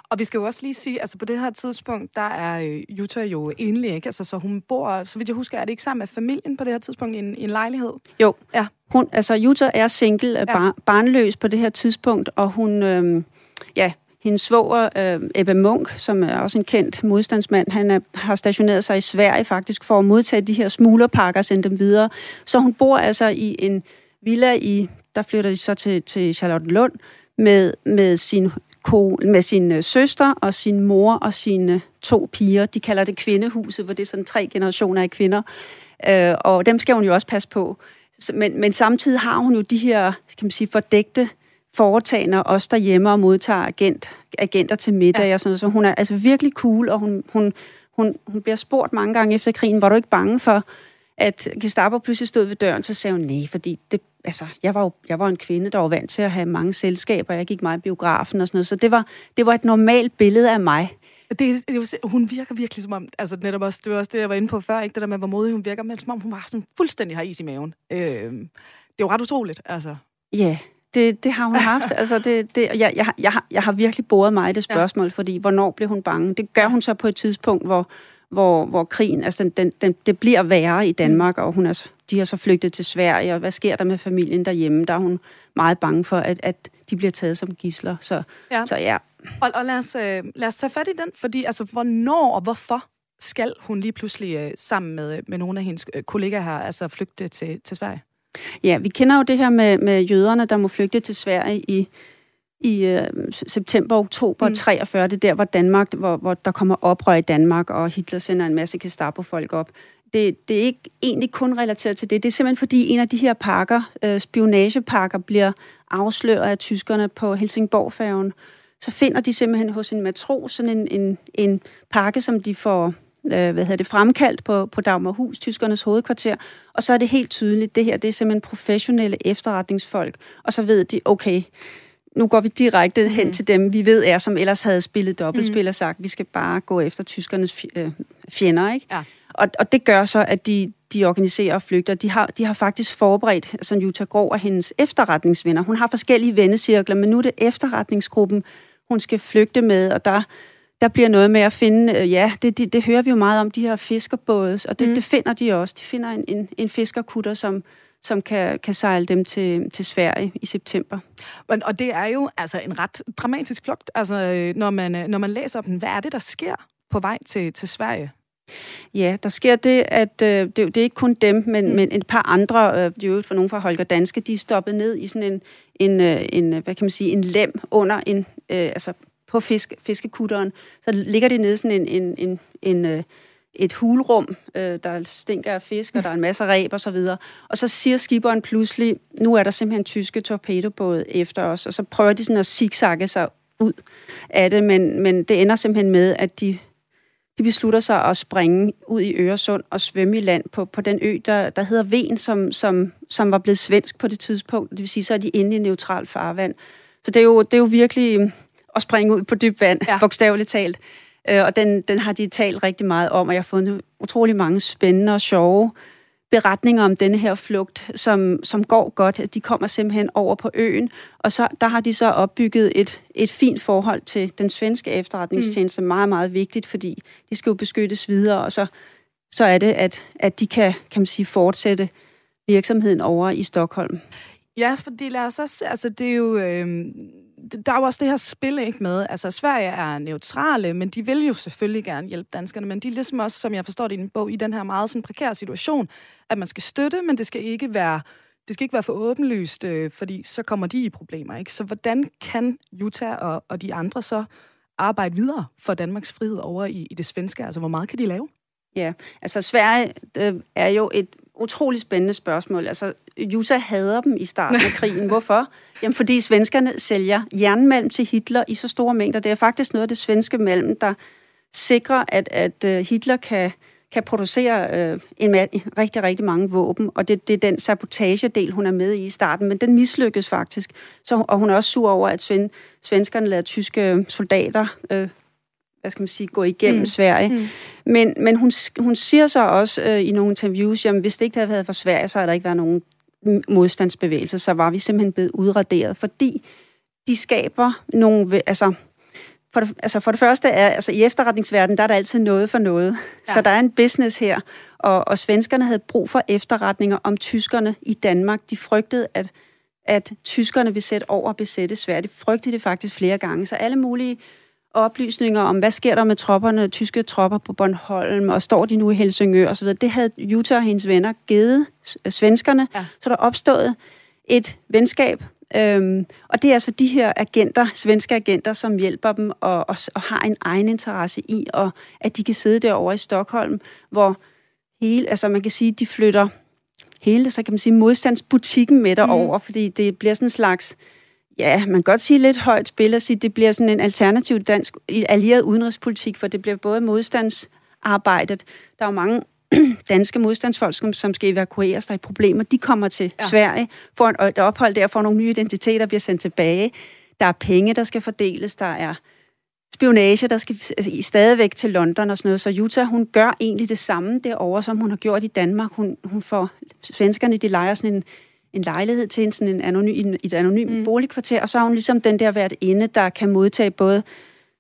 Og vi skal jo også lige sige, altså på det her tidspunkt, der er øh, Jutta jo enlig, ikke? Altså, så hun bor, så vidt jeg husker, er det ikke sammen med familien på det her tidspunkt i en, i en lejlighed? Jo. Ja. Hun, altså, Jutta er single, ja. bar, barnløs på det her tidspunkt, og hun, øh, ja, hendes svoger, øh, Ebbe Munk, som er også en kendt modstandsmand, han er, har stationeret sig i Sverige faktisk for at modtage de her smuglerpakker og sende dem videre. Så hun bor altså i en villa i, der flytter de så til, til Charlotte med, med sin ko, med sin øh, søster og sin mor og sine to piger. De kalder det kvindehuset, hvor det er sådan tre generationer af kvinder. Øh, og dem skal hun jo også passe på. Men, men samtidig har hun jo de her, kan man sige, fordægte foretagende os derhjemme og modtager agent, agenter til middag ja. og sådan noget. Så hun er altså virkelig cool, og hun, hun, hun, hun bliver spurgt mange gange efter krigen, var du ikke bange for, at Gestapo pludselig stod ved døren, så sagde hun nej, fordi det, altså, jeg, var jo, jeg var en kvinde, der var vant til at have mange selskaber, jeg gik meget i biografen og sådan noget, så det var, det var et normalt billede af mig. Det, det, hun virker virkelig som om, altså netop også, det var også det, jeg var inde på før, ikke det der med, hvor modig hun virker, men som om hun var sådan fuldstændig har is i maven. Øh, det er jo ret utroligt, altså. Ja, yeah, det, det har hun haft. altså, det, det, jeg, jeg, jeg, har, jeg har virkelig boret mig i det spørgsmål, ja. fordi hvornår blev hun bange? Det gør hun så på et tidspunkt, hvor, hvor, hvor krigen, altså den, den, den, det bliver værre i Danmark, mm. og hun er, de har så flygtet til Sverige, og hvad sker der med familien derhjemme? Der er hun meget bange for, at, at de bliver taget som gisler. Så ja. Så ja. Og, og lad, os, øh, lad os tage fat i den, fordi altså, hvornår og hvorfor skal hun lige pludselig øh, sammen med, med nogle af hendes øh, kollegaer her altså flygte til, til Sverige? Ja, vi kender jo det her med, med jøderne, der må flygte til Sverige i, i øh, september oktober mm. 43. Det er der, hvor, Danmark, hvor, hvor der kommer oprør i Danmark, og Hitler sender en masse Gestapo-folk op. Det, det er ikke egentlig kun relateret til det. Det er simpelthen fordi en af de her pakker, øh, spionagepakker, bliver afsløret af tyskerne på Helsingborgfærgen. Så finder de simpelthen hos en matros sådan en, en, en pakke, som de får øh, hvad hedder det, fremkaldt på, på Dagmarhus, tyskernes hovedkvarter, og så er det helt tydeligt, det her det er simpelthen professionelle efterretningsfolk, og så ved de, okay, nu går vi direkte mm. hen til dem, vi ved er, som ellers havde spillet dobbeltspil mm. og sagt, vi skal bare gå efter tyskernes øh, fjender, ikke? Ja. Og, og det gør så, at de, de organiserer og flygter. De har, de har faktisk forberedt, altså Jutta Grov og hendes efterretningsvenner. Hun har forskellige vennecirkler, men nu er det efterretningsgruppen, hun skal flygte med, og der der bliver noget med at finde, øh, ja, det, det, det hører vi jo meget om, de her fiskerbåde, og det, mm. det finder de også. De finder en, en, en fiskerkutter, som, som kan, kan sejle dem til, til Sverige i september. Og, og det er jo altså en ret dramatisk flugt, altså, øh, når, man, øh, når man læser dem. Hvad er det, der sker på vej til, til Sverige? Ja, der sker det, at øh, det, det er ikke kun dem, men, mm. men et par andre, øh, det er jo for nogle fra Holger Danske, de er stoppet ned i sådan en, en, øh, en hvad kan man sige, en lem under en, øh, altså på fisk, fiskekutteren, så ligger det nede sådan en, en, en, en øh, et hulrum, øh, der stinker af fisk, og der er en masse ræb og så videre. Og så siger skiberen pludselig, nu er der simpelthen tyske torpedobåde efter os, og så prøver de sådan at zigzagge sig ud af det, men, men det ender simpelthen med, at de, de beslutter sig at springe ud i Øresund og svømme i land på, på den ø, der, der hedder Ven, som, som, som var blevet svensk på det tidspunkt. Det vil sige, så er de inde i neutralt farvand. Så det er jo, det er jo virkelig at springe ud på dyb vand, ja. bogstaveligt talt. Øh, og den, den har de talt rigtig meget om, og jeg har fundet utrolig mange spændende og sjove beretninger om denne her flugt, som, som går godt. De kommer simpelthen over på øen, og så, der har de så opbygget et, et fint forhold til den svenske efterretningstjeneste, mm. meget, meget vigtigt, fordi de skal jo beskyttes videre, og så, så er det, at, at de kan, kan man sige, fortsætte virksomheden over i Stockholm. Ja, fordi lad os også, altså det er jo, øh, der er jo også det her spil ikke med, altså Sverige er neutrale, men de vil jo selvfølgelig gerne hjælpe danskerne, men de er ligesom også, som jeg forstår det i din bog, i den her meget sådan prekære situation, at man skal støtte, men det skal ikke være det skal ikke være for åbenlyst, øh, fordi så kommer de i problemer. Ikke? Så hvordan kan Jutta og, og de andre så arbejde videre for Danmarks frihed over i, i det svenske? Altså, hvor meget kan de lave? Ja, altså Sverige øh, er jo et utrolig spændende spørgsmål. Altså, Jusa hader dem i starten af krigen. Hvorfor? Jamen, fordi svenskerne sælger jernmalm til Hitler i så store mængder. Det er faktisk noget af det svenske malm, der sikrer, at, at øh, Hitler kan, kan producere øh, en, en rigtig, rigtig mange våben. Og det, det er den sabotagedel, hun er med i i starten. Men den mislykkes faktisk. Så, og hun er også sur over, at sven, svenskerne lader tyske soldater øh, hvad skal man sige, gå igennem mm. Sverige. Mm. Men, men hun, hun siger så også øh, i nogle interviews, at hvis det ikke havde været for Sverige, så havde der ikke været nogen modstandsbevægelse, så var vi simpelthen blevet udraderet, fordi de skaber nogle... Altså, for det, altså for det første er, altså i efterretningsverdenen, der er der altid noget for noget. Ja. Så der er en business her, og, og svenskerne havde brug for efterretninger om tyskerne i Danmark. De frygtede, at at tyskerne vil sætte over og besætte Sverige. Det frygtede det faktisk flere gange. Så alle mulige oplysninger om, hvad sker der med tropperne, tyske tropper på Bornholm, og står de nu i Helsingør osv., det havde Jutta og hendes venner givet svenskerne, ja. så der opstod et venskab, Øhm, og det er altså de her agenter, svenske agenter, som hjælper dem og, og, og har en egen interesse i, og at de kan sidde derovre i Stockholm, hvor hele, altså man kan sige, de flytter hele, så kan man sige, modstandsbutikken med derover, mm. fordi det bliver sådan en slags, ja, man kan godt sige lidt højt spil at sige, det bliver sådan en alternativ dansk allieret udenrigspolitik, for det bliver både modstandsarbejdet, der er jo mange danske modstandsfolk, som, som skal evakueres, der er problemer, de kommer til ja. Sverige, får et ophold der, får nogle nye identiteter, bliver sendt tilbage. Der er penge, der skal fordeles, der er spionage, der skal altså, stadigvæk til London og sådan noget. Så Jutta, hun gør egentlig det samme derovre, som hun har gjort i Danmark. Hun, hun får, svenskerne, de leger sådan en, en lejlighed til en, sådan en anonym, et anonymt mm. boligkvarter, og så er hun ligesom den der været inde, der kan modtage både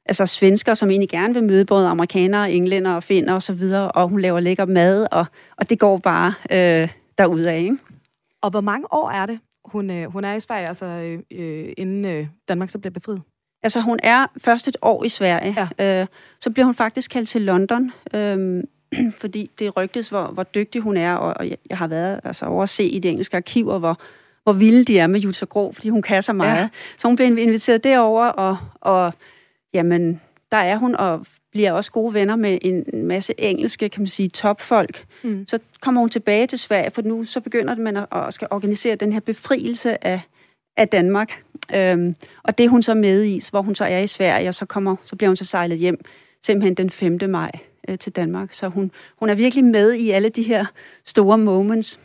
altså svensker, som egentlig gerne vil møde både amerikanere, englænder og finner og så videre, og hun laver lækker mad, og, og det går bare øh, derudad, ikke? Og hvor mange år er det, hun, øh, hun er i Sverige, altså øh, øh, inden øh, Danmark så bliver befriet? Altså hun er først et år i Sverige, ja. øh, så bliver hun faktisk kaldt til London, øh, fordi det rygtes, hvor, hvor dygtig hun er, og, og jeg har været altså, over at se i de engelske arkiver, hvor, hvor vilde de er med Jutta Grå, fordi hun kan så meget. Ja. Så hun bliver inviteret derover og, og jamen, der er hun og bliver også gode venner med en masse engelske, kan man sige, topfolk. Mm. Så kommer hun tilbage til Sverige, for nu så begynder man at, at skal organisere den her befrielse af, af Danmark. Øhm, og det er hun så med i, hvor hun så er i Sverige, og så, kommer, så bliver hun så sejlet hjem simpelthen den 5. maj øh, til Danmark. Så hun, hun er virkelig med i alle de her store moments.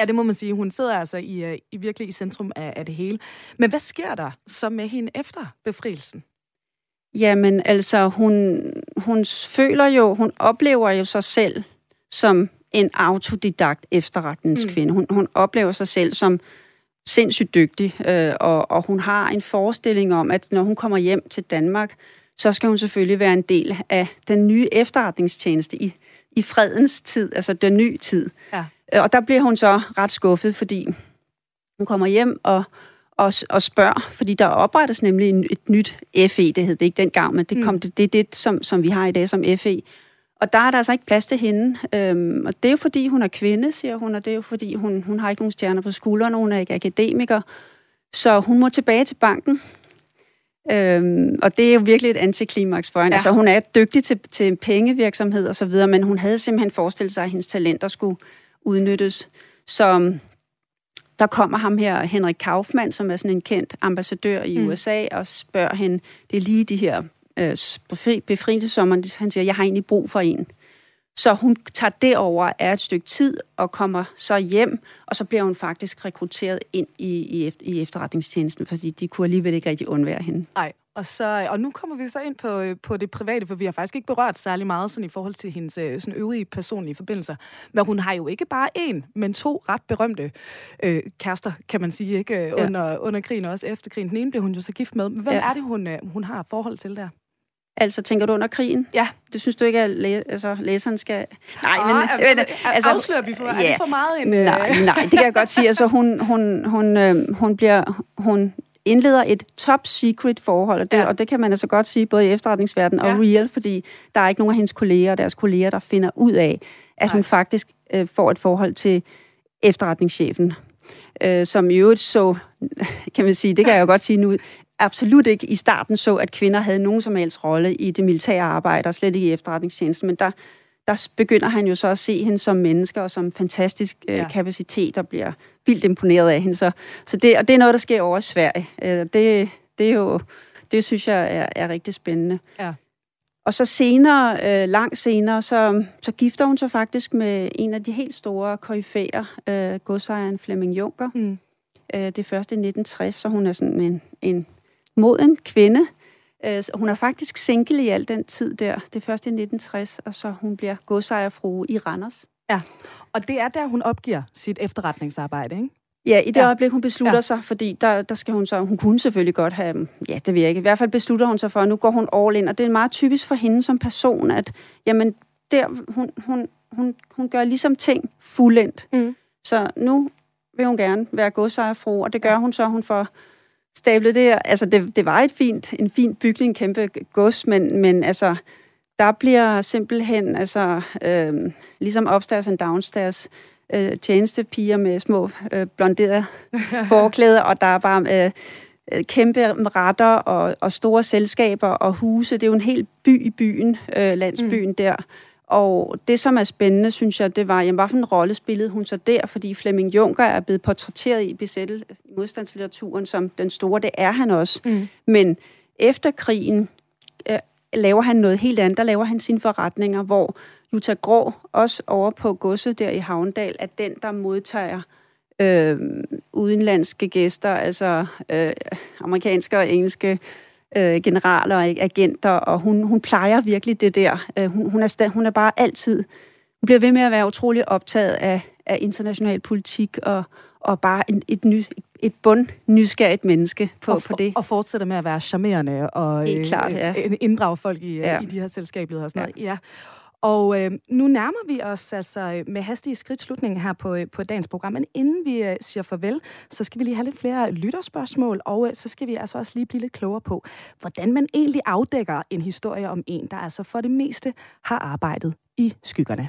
Ja, det må man sige. Hun sidder altså i, øh, i virkelig i centrum af, af det hele. Men hvad sker der så med hende efter befrielsen? Jamen, altså, hun, hun føler jo, hun oplever jo sig selv som en autodidakt efterretningskvinde. Mm. Hun, hun oplever sig selv som sindssygt dygtig, øh, og, og hun har en forestilling om, at når hun kommer hjem til Danmark, så skal hun selvfølgelig være en del af den nye efterretningstjeneste i, i fredens tid, altså den nye tid. Ja. Og der bliver hun så ret skuffet, fordi hun kommer hjem, og og, og spørger, fordi der oprettes nemlig en, et nyt FE, det hed det ikke dengang, men det, mm. kom, det, det er det, som, som vi har i dag som FE. Og der er der altså ikke plads til hende. Øhm, og det er jo fordi, hun er kvinde, siger hun, og det er jo fordi, hun, hun har ikke nogen stjerner på skuldrene, hun er ikke akademiker. Så hun må tilbage til banken. Øhm, og det er jo virkelig et antiklimaks for hende. Ja. Altså, hun er dygtig til, til pengevirksomhed og så videre, men hun havde simpelthen forestillet sig, at hendes talenter skulle udnyttes. Så der kommer ham her, Henrik Kaufmann, som er sådan en kendt ambassadør i mm. USA, og spørger hende, det er lige de her øh, befrielsesommer, han siger, jeg har egentlig brug for en. Så hun tager det over af et stykke tid og kommer så hjem, og så bliver hun faktisk rekrutteret ind i, i, i efterretningstjenesten, fordi de kunne alligevel ikke rigtig undvære hende. Nej, og, så, og nu kommer vi så ind på, øh, på det private, for vi har faktisk ikke berørt særlig meget sådan i forhold til hendes øh, sådan øvrige personlige forbindelser. Men hun har jo ikke bare en, men to ret berømte øh, kærester, kan man sige, ikke ja. under, under krigen og også efter krigen. Den ene blev hun jo så gift med. Hvem ja. er det, hun, øh, hun har forhold til der? Altså, tænker du under krigen? Ja. Det synes du ikke, at læ- altså, læseren skal... Nej, men... Ah, men altså, afslører vi for, ja, det for meget en... Nej, nej, det kan jeg godt sige. Altså, hun, hun, hun, øh, hun bliver... Hun indleder et top secret forhold, og det, ja. og det kan man altså godt sige både i efterretningsverdenen ja. og real, fordi der er ikke nogen af hendes kolleger og deres kolleger, der finder ud af, at Nej. hun faktisk øh, får et forhold til efterretningschefen, øh, som i øvrigt så, kan man sige, det kan jeg jo godt sige nu, absolut ikke i starten så, at kvinder havde nogen som helst rolle i det militære arbejde, og slet ikke i efterretningstjenesten, men der, der begynder han jo så at se hende som menneske og som fantastisk øh, ja. kapacitet, og bliver vildt imponeret af hende. Så, så det, og det er noget, der sker over i Sverige. Øh, det, det er jo, det synes jeg er, er rigtig spændende. Ja. Og så senere, øh, langt senere, så, så gifter hun sig faktisk med en af de helt store koryfæer, øh, godsejeren Flemming Juncker. Mm. Øh, det første i 1960, så hun er sådan en, en moden kvinde. Øh, hun er faktisk single i al den tid der. Det første i 1960, og så hun bliver godsejerfrue i Randers. Ja, og det er der, hun opgiver sit efterretningsarbejde, ikke? Ja, i det ja. øjeblik, hun beslutter ja. sig, fordi der, der skal hun så, hun kunne selvfølgelig godt have, ja, det ved jeg ikke, i hvert fald beslutter hun sig for, at nu går hun all in, og det er meget typisk for hende som person, at jamen, der, hun, hun, hun, hun gør ligesom ting fuldendt. Mm. Så nu vil hun gerne være godsejerfru, og det gør hun så, hun får stablet det. Altså, det, det var et fint, en fin bygning, en kæmpe gods, men, men altså, der bliver simpelthen, altså, øh, ligesom upstairs and downstairs, øh, tjenestepiger med små øh, blonderede forklæder, og der er bare... Øh, Øh, kæmpe retter og, og store selskaber og huse. Det er jo en helt by i byen, øh, landsbyen mm. der. Og det, som er spændende, synes jeg, det var, jamen, hvad for en rolle spillede hun så der? Fordi Flemming Juncker er blevet portrætteret i besættel i modstandslitteraturen som den store. Det er han også. Mm. Men efter krigen øh, laver han noget helt andet. Der laver han sine forretninger, hvor Jutta Grå, også over på godset der i Havndal, er den, der modtager øh, udenlandske gæster, altså øh, amerikanske og engelske øh, generaler og agenter, og hun, hun plejer virkelig det der. Øh, hun, hun, er, hun er bare altid, hun bliver ved med at være utrolig optaget af, af international politik og, og bare en, et, ny, et bund nysgerrigt menneske på, og for, på det. Og fortsætter med at være charmerende og Helt klart, ja. øh, inddrage folk i, ja. i de her selskaber og sådan noget. Ja. Og øh, nu nærmer vi os altså med hastige skridt slutningen her på, øh, på dagens program. Men inden vi øh, siger farvel, så skal vi lige have lidt flere lytterspørgsmål, og øh, så skal vi altså også lige blive lidt klogere på, hvordan man egentlig afdækker en historie om en, der altså for det meste har arbejdet i skyggerne.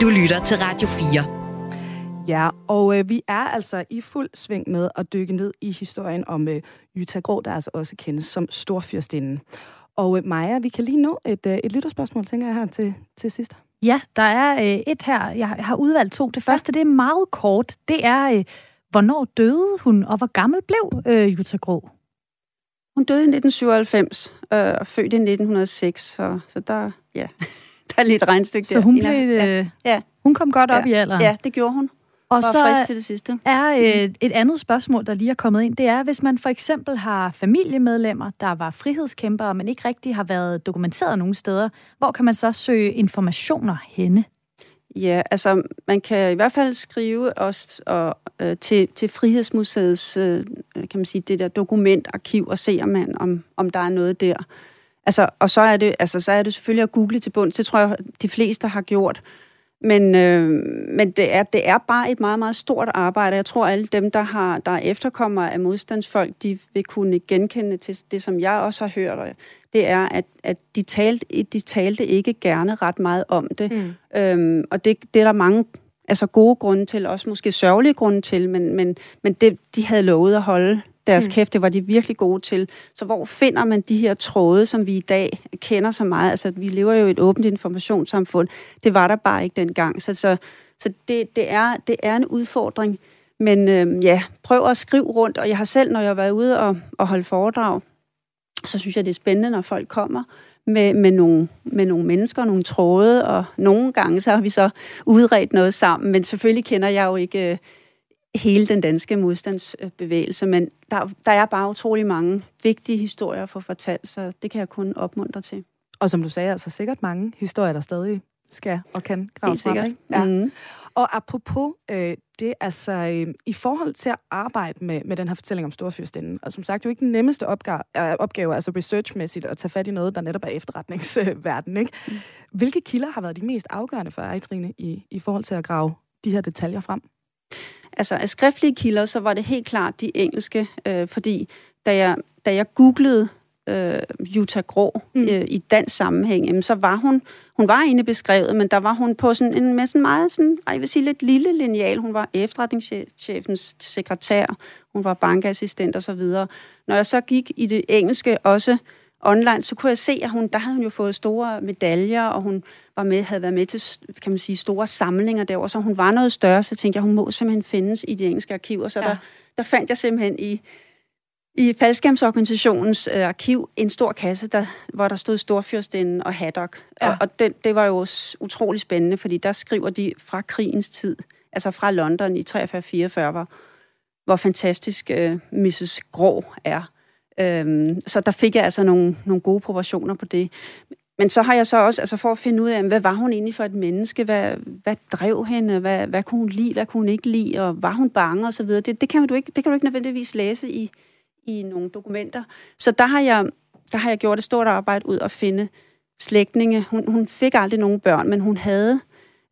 Du lytter til Radio 4. Ja, og øh, vi er altså i fuld sving med at dykke ned i historien om øh, Jytta Grå, der altså også kendes som Storfyrstinden. Og øh, Maja, vi kan lige nå et, øh, et lytterspørgsmål, tænker jeg her til, til sidst. Ja, der er øh, et her. Jeg har udvalgt to. Det første, det er meget kort. Det er, øh, hvornår døde hun, og hvor gammel blev øh, Jutta Grå? Hun døde i 1997 øh, og født i 1906, så, så der, ja, der er lidt regnstykke der. Så hun, blev, øh, ja. hun kom godt op ja. i alderen? Ja, det gjorde hun. Og så til det sidste. er øh, et andet spørgsmål, der lige er kommet ind, det er, hvis man for eksempel har familiemedlemmer, der var frihedskæmpere, men ikke rigtig har været dokumenteret nogen steder, hvor kan man så søge informationer henne? Ja, altså man kan i hvert fald skrive også og, øh, til, til Frihedsmuseets, øh, kan man sige, det der dokumentarkiv og se, om, man, om, om der er noget der. Altså, og så er, det, altså, så er det selvfølgelig at google til bunds. Det tror jeg, de fleste har gjort. Men, øh, men det, er, det er bare et meget, meget stort arbejde. Jeg tror, alle dem, der, har, der er efterkommere af modstandsfolk, de vil kunne genkende til det, som jeg også har hørt. Det er, at, at de, talte, de talte ikke gerne ret meget om det. Mm. Øhm, og det, det er der mange altså gode grunde til, også måske sørgelige grunde til, men, men, men det, de havde lovet at holde deres mm. kæft, det var de virkelig gode til. Så hvor finder man de her tråde, som vi i dag kender så meget? Altså, vi lever jo i et åbent informationssamfund. Det var der bare ikke dengang. Så, så, så det, det, er, det er en udfordring. Men øh, ja, prøv at skrive rundt. Og jeg har selv, når jeg har været ude og, og holde foredrag, så synes jeg, det er spændende, når folk kommer med, med, nogle, med nogle mennesker, nogle tråde, og nogle gange så har vi så udredt noget sammen, men selvfølgelig kender jeg jo ikke øh, hele den danske modstandsbevægelse, men der, der er bare utrolig mange vigtige historier for fortalt, så det kan jeg kun opmuntre til. Og som du sagde, altså sikkert mange historier, der stadig skal og kan graves frem. Ikke? Ja. Mm. Og apropos øh, det, altså øh, i forhold til at arbejde med, med den her fortælling om Storfyrstinden, og som sagt jo ikke den nemmeste opgave, øh, opgave altså researchmæssigt, at tage fat i noget, der netop er efterretningsverden, ikke? Mm. Hvilke kilder har været de mest afgørende for dig, Trine, i, i forhold til at grave de her detaljer frem? Altså af skriftlige kilder, så var det helt klart de engelske, øh, fordi da jeg, da jeg googlede øh, Jutta Grå mm. øh, i dansk sammenhæng, jamen, så var hun, hun var egentlig beskrevet, men der var hun på sådan en med sådan meget, sådan, jeg vil sige lidt lille lineal. Hun var efterretningschefens sekretær, hun var bankassistent og så videre. Når jeg så gik i det engelske også online, så kunne jeg se, at hun, der havde hun jo fået store medaljer, og hun var med, havde været med til kan man sige, store samlinger derovre, så hun var noget større, så tænkte jeg, hun må simpelthen findes i de engelske arkiver. Så ja. der, der fandt jeg simpelthen i, i Faldskærmsorganisationens øh, arkiv en stor kasse, der, hvor der stod Storfyrstinden og Haddock. Ja. Og, og det, det var jo utrolig spændende, fordi der skriver de fra krigens tid, altså fra London i 43-44, hvor, hvor fantastisk øh, Mrs. Grå er. Øhm, så der fik jeg altså nogle, nogle gode proportioner på det. Men så har jeg så også, altså for at finde ud af, hvad var hun egentlig for et menneske? Hvad, hvad drev hende? Hvad, hvad kunne hun lide? Hvad kunne hun ikke lide? Og var hun bange? Og så videre. Det, det, kan du ikke, det kan du ikke nødvendigvis læse i, i nogle dokumenter. Så der har jeg, der har jeg gjort et stort arbejde ud at finde slægtninge. Hun, hun fik aldrig nogen børn, men hun havde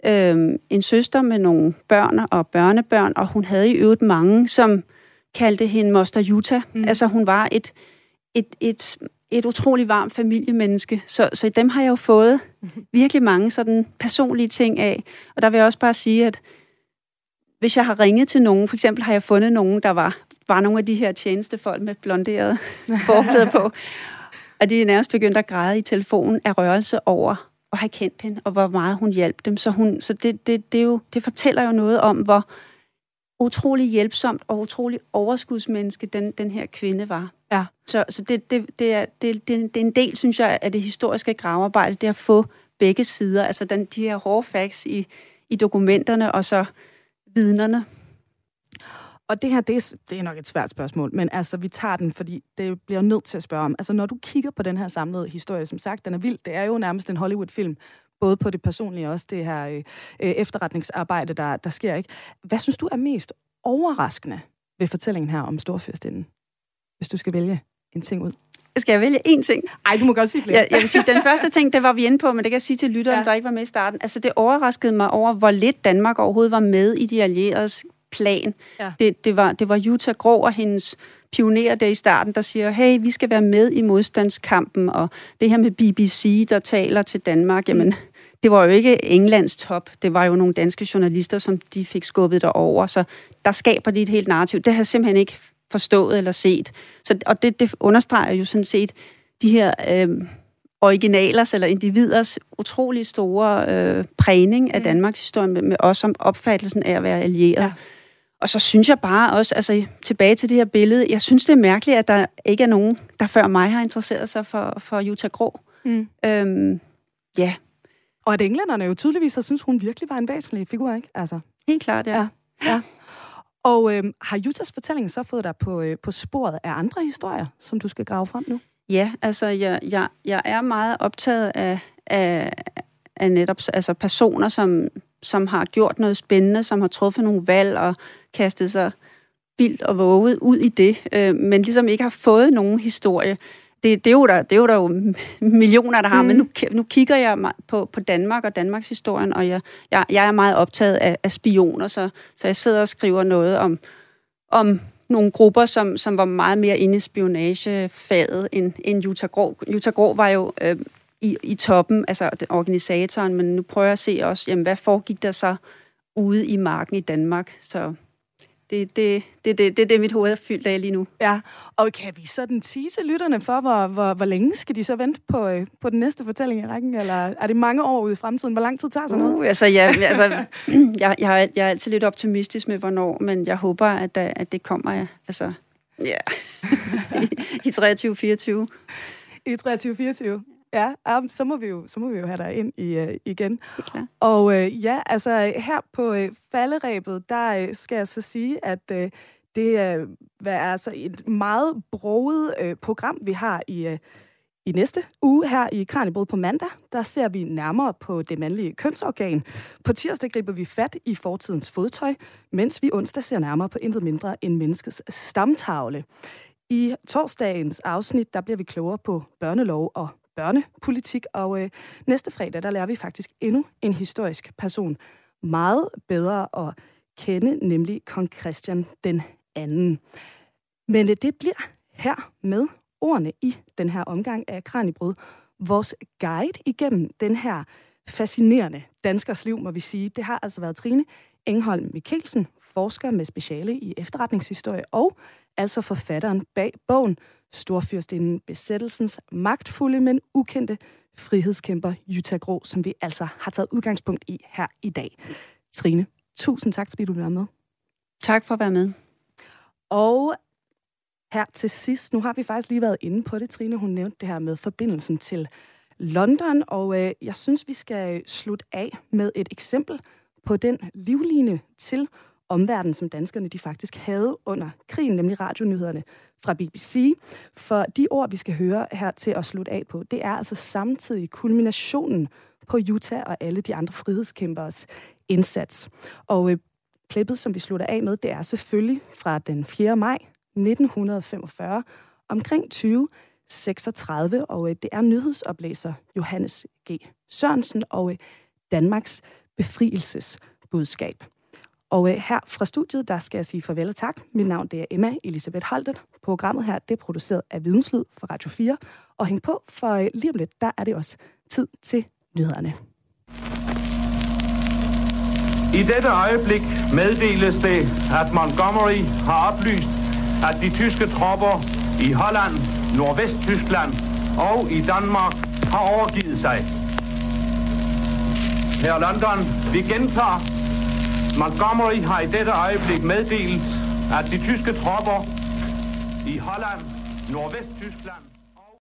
øh, en søster med nogle børn og børnebørn, og hun havde i øvrigt mange, som kaldte hende Moster Jutta. Mm. Altså hun var et, et, et, et utrolig varmt familiemenneske, så, så dem har jeg jo fået virkelig mange sådan personlige ting af. Og der vil jeg også bare sige, at hvis jeg har ringet til nogen, for eksempel har jeg fundet nogen, der var, var nogle af de her tjenestefolk med blonderet forklæder på, og de er nærmest begyndt at græde i telefonen af rørelse over at have kendt hende, og hvor meget hun hjalp dem. Så, hun, så det, det, det, jo, det fortæller jo noget om, hvor utrolig hjælpsomt og utrolig overskudsmenneske den, den her kvinde var. Ja. Så, så det, det, det, er, det, det, det er en del, synes jeg, af det historiske gravearbejde, det at få begge sider, altså den, de her hårde facts i, i dokumenterne, og så vidnerne. Og det her, det er, det er nok et svært spørgsmål, men altså, vi tager den, fordi det bliver nødt til at spørge om. Altså, når du kigger på den her samlede historie, som sagt, den er vild. Det er jo nærmest en Hollywood-film, både på det personlige og også det her øh, øh, efterretningsarbejde, der, der sker. ikke. Hvad synes du er mest overraskende ved fortællingen her om Storfyrstinden, hvis du skal vælge en ting ud? Skal jeg vælge én ting? Ej, du må godt sige flere. Jeg, jeg vil sige, den første ting, det var vi inde på, men det kan jeg sige til lytteren, ja. der ikke var med i starten. Altså, det overraskede mig over, hvor lidt Danmark overhovedet var med i de allieredes plan. Ja. Det, det, var, det var Jutta Grå og hendes pionerer der i starten, der siger, hey, vi skal være med i modstandskampen, og det her med BBC, der taler til Danmark, jamen. Det var jo ikke Englands top, det var jo nogle danske journalister, som de fik skubbet derover, så der skaber de et helt narrativ. Det har jeg simpelthen ikke forstået eller set. Så, og det, det understreger jo sådan set de her øh, originalers eller individers utrolig store øh, prægning af mm. Danmarks historie med, med os som opfattelsen af at være allieret. Ja. Og så synes jeg bare også, altså tilbage til det her billede, jeg synes det er mærkeligt, at der ikke er nogen, der før mig har interesseret sig for, for Jutta Grå. Mm. Øhm, ja. Og at englænderne jo tydeligvis har synes, hun virkelig var en væsentlig figur, ikke? Altså. Helt klart, ja. ja. ja. Og øhm, har Juttas fortælling så fået dig på, øh, på sporet af andre historier, som du skal grave frem nu? Ja, altså jeg, jeg, jeg er meget optaget af, af, af netop altså personer, som, som har gjort noget spændende, som har truffet nogle valg og kastet sig vildt og våget ud i det, øh, men ligesom ikke har fået nogen historie. Det, det, er jo der, det er jo der jo millioner, der har, mm. men nu, nu kigger jeg på, på Danmark og Danmarks historien, og jeg, jeg, jeg er meget optaget af, af spioner, så, så jeg sidder og skriver noget om, om nogle grupper, som, som var meget mere inde i spionagefaget end, end Jutta Grå. Jutta Grå var jo øh, i, i toppen, altså organisatoren, men nu prøver jeg at se også, jamen, hvad foregik der så ude i marken i Danmark. Så det, det, det, det, det, det mit hoved er fyldt af lige nu. Ja, og kan vi sådan sige til lytterne for, hvor, hvor, hvor længe skal de så vente på, øh, på den næste fortælling i rækken? Eller er det mange år ude i fremtiden? Hvor lang tid tager sådan noget? Uh, altså, ja, altså, jeg, jeg, jeg er altid lidt optimistisk med, hvornår, men jeg håber, at, at det kommer altså, ja, i, i 23-24. I 23-24? Ja, um, så, må vi jo, så må vi jo have dig ind i, uh, igen. Okay. Og uh, ja, altså her på uh, falderæbet, der uh, skal jeg så sige, at uh, det uh, er altså et meget broget uh, program, vi har i, uh, i næste uge her i Kranjebrud på mandag. Der ser vi nærmere på det mandlige kønsorgan. På tirsdag griber vi fat i fortidens fodtøj, mens vi onsdag ser nærmere på intet mindre end menneskets stamtavle. I torsdagens afsnit, der bliver vi klogere på børnelov og børnepolitik, og øh, næste fredag, der lærer vi faktisk endnu en historisk person meget bedre at kende, nemlig kong Christian den anden. Men øh, det bliver her med ordene i den her omgang af Kranjebrud, vores guide igennem den her fascinerende danskers liv, må vi sige. Det har altså været Trine Engholm Mikkelsen, forsker med speciale i efterretningshistorie og altså forfatteren bag bogen Storfyrstinden Besættelsens magtfulde, men ukendte frihedskæmper Jutta Grå, som vi altså har taget udgangspunkt i her i dag. Trine, tusind tak, fordi du være med. Tak for at være med. Og her til sidst, nu har vi faktisk lige været inde på det, Trine, hun nævnte det her med forbindelsen til London, og øh, jeg synes, vi skal slutte af med et eksempel på den livline til omverdenen, som danskerne de faktisk havde under krigen, nemlig radionyhederne fra BBC. For de ord, vi skal høre her til at slutte af på, det er altså samtidig kulminationen på Utah og alle de andre frihedskæmpers indsats. Og øh, klippet, som vi slutter af med, det er selvfølgelig fra den 4. maj 1945, omkring 2036, og øh, det er nyhedsoplæser Johannes G. Sørensen og øh, Danmarks befrielsesbudskab. Og øh, her fra studiet, der skal jeg sige farvel og tak. Mit navn det er Emma Elisabeth Holten. Programmet her det er produceret af Videnslyd for Radio 4. Og hæng på, for øh, lige om lidt, der er det også tid til nyhederne. I dette øjeblik meddeles det, at Montgomery har oplyst, at de tyske tropper i Holland, Nordvest-Tyskland og i Danmark har overgivet sig. Her London, vi gentager. Montgomery har i dette øjeblik meddelt, at de tyske tropper i Holland, Nordvest-Tyskland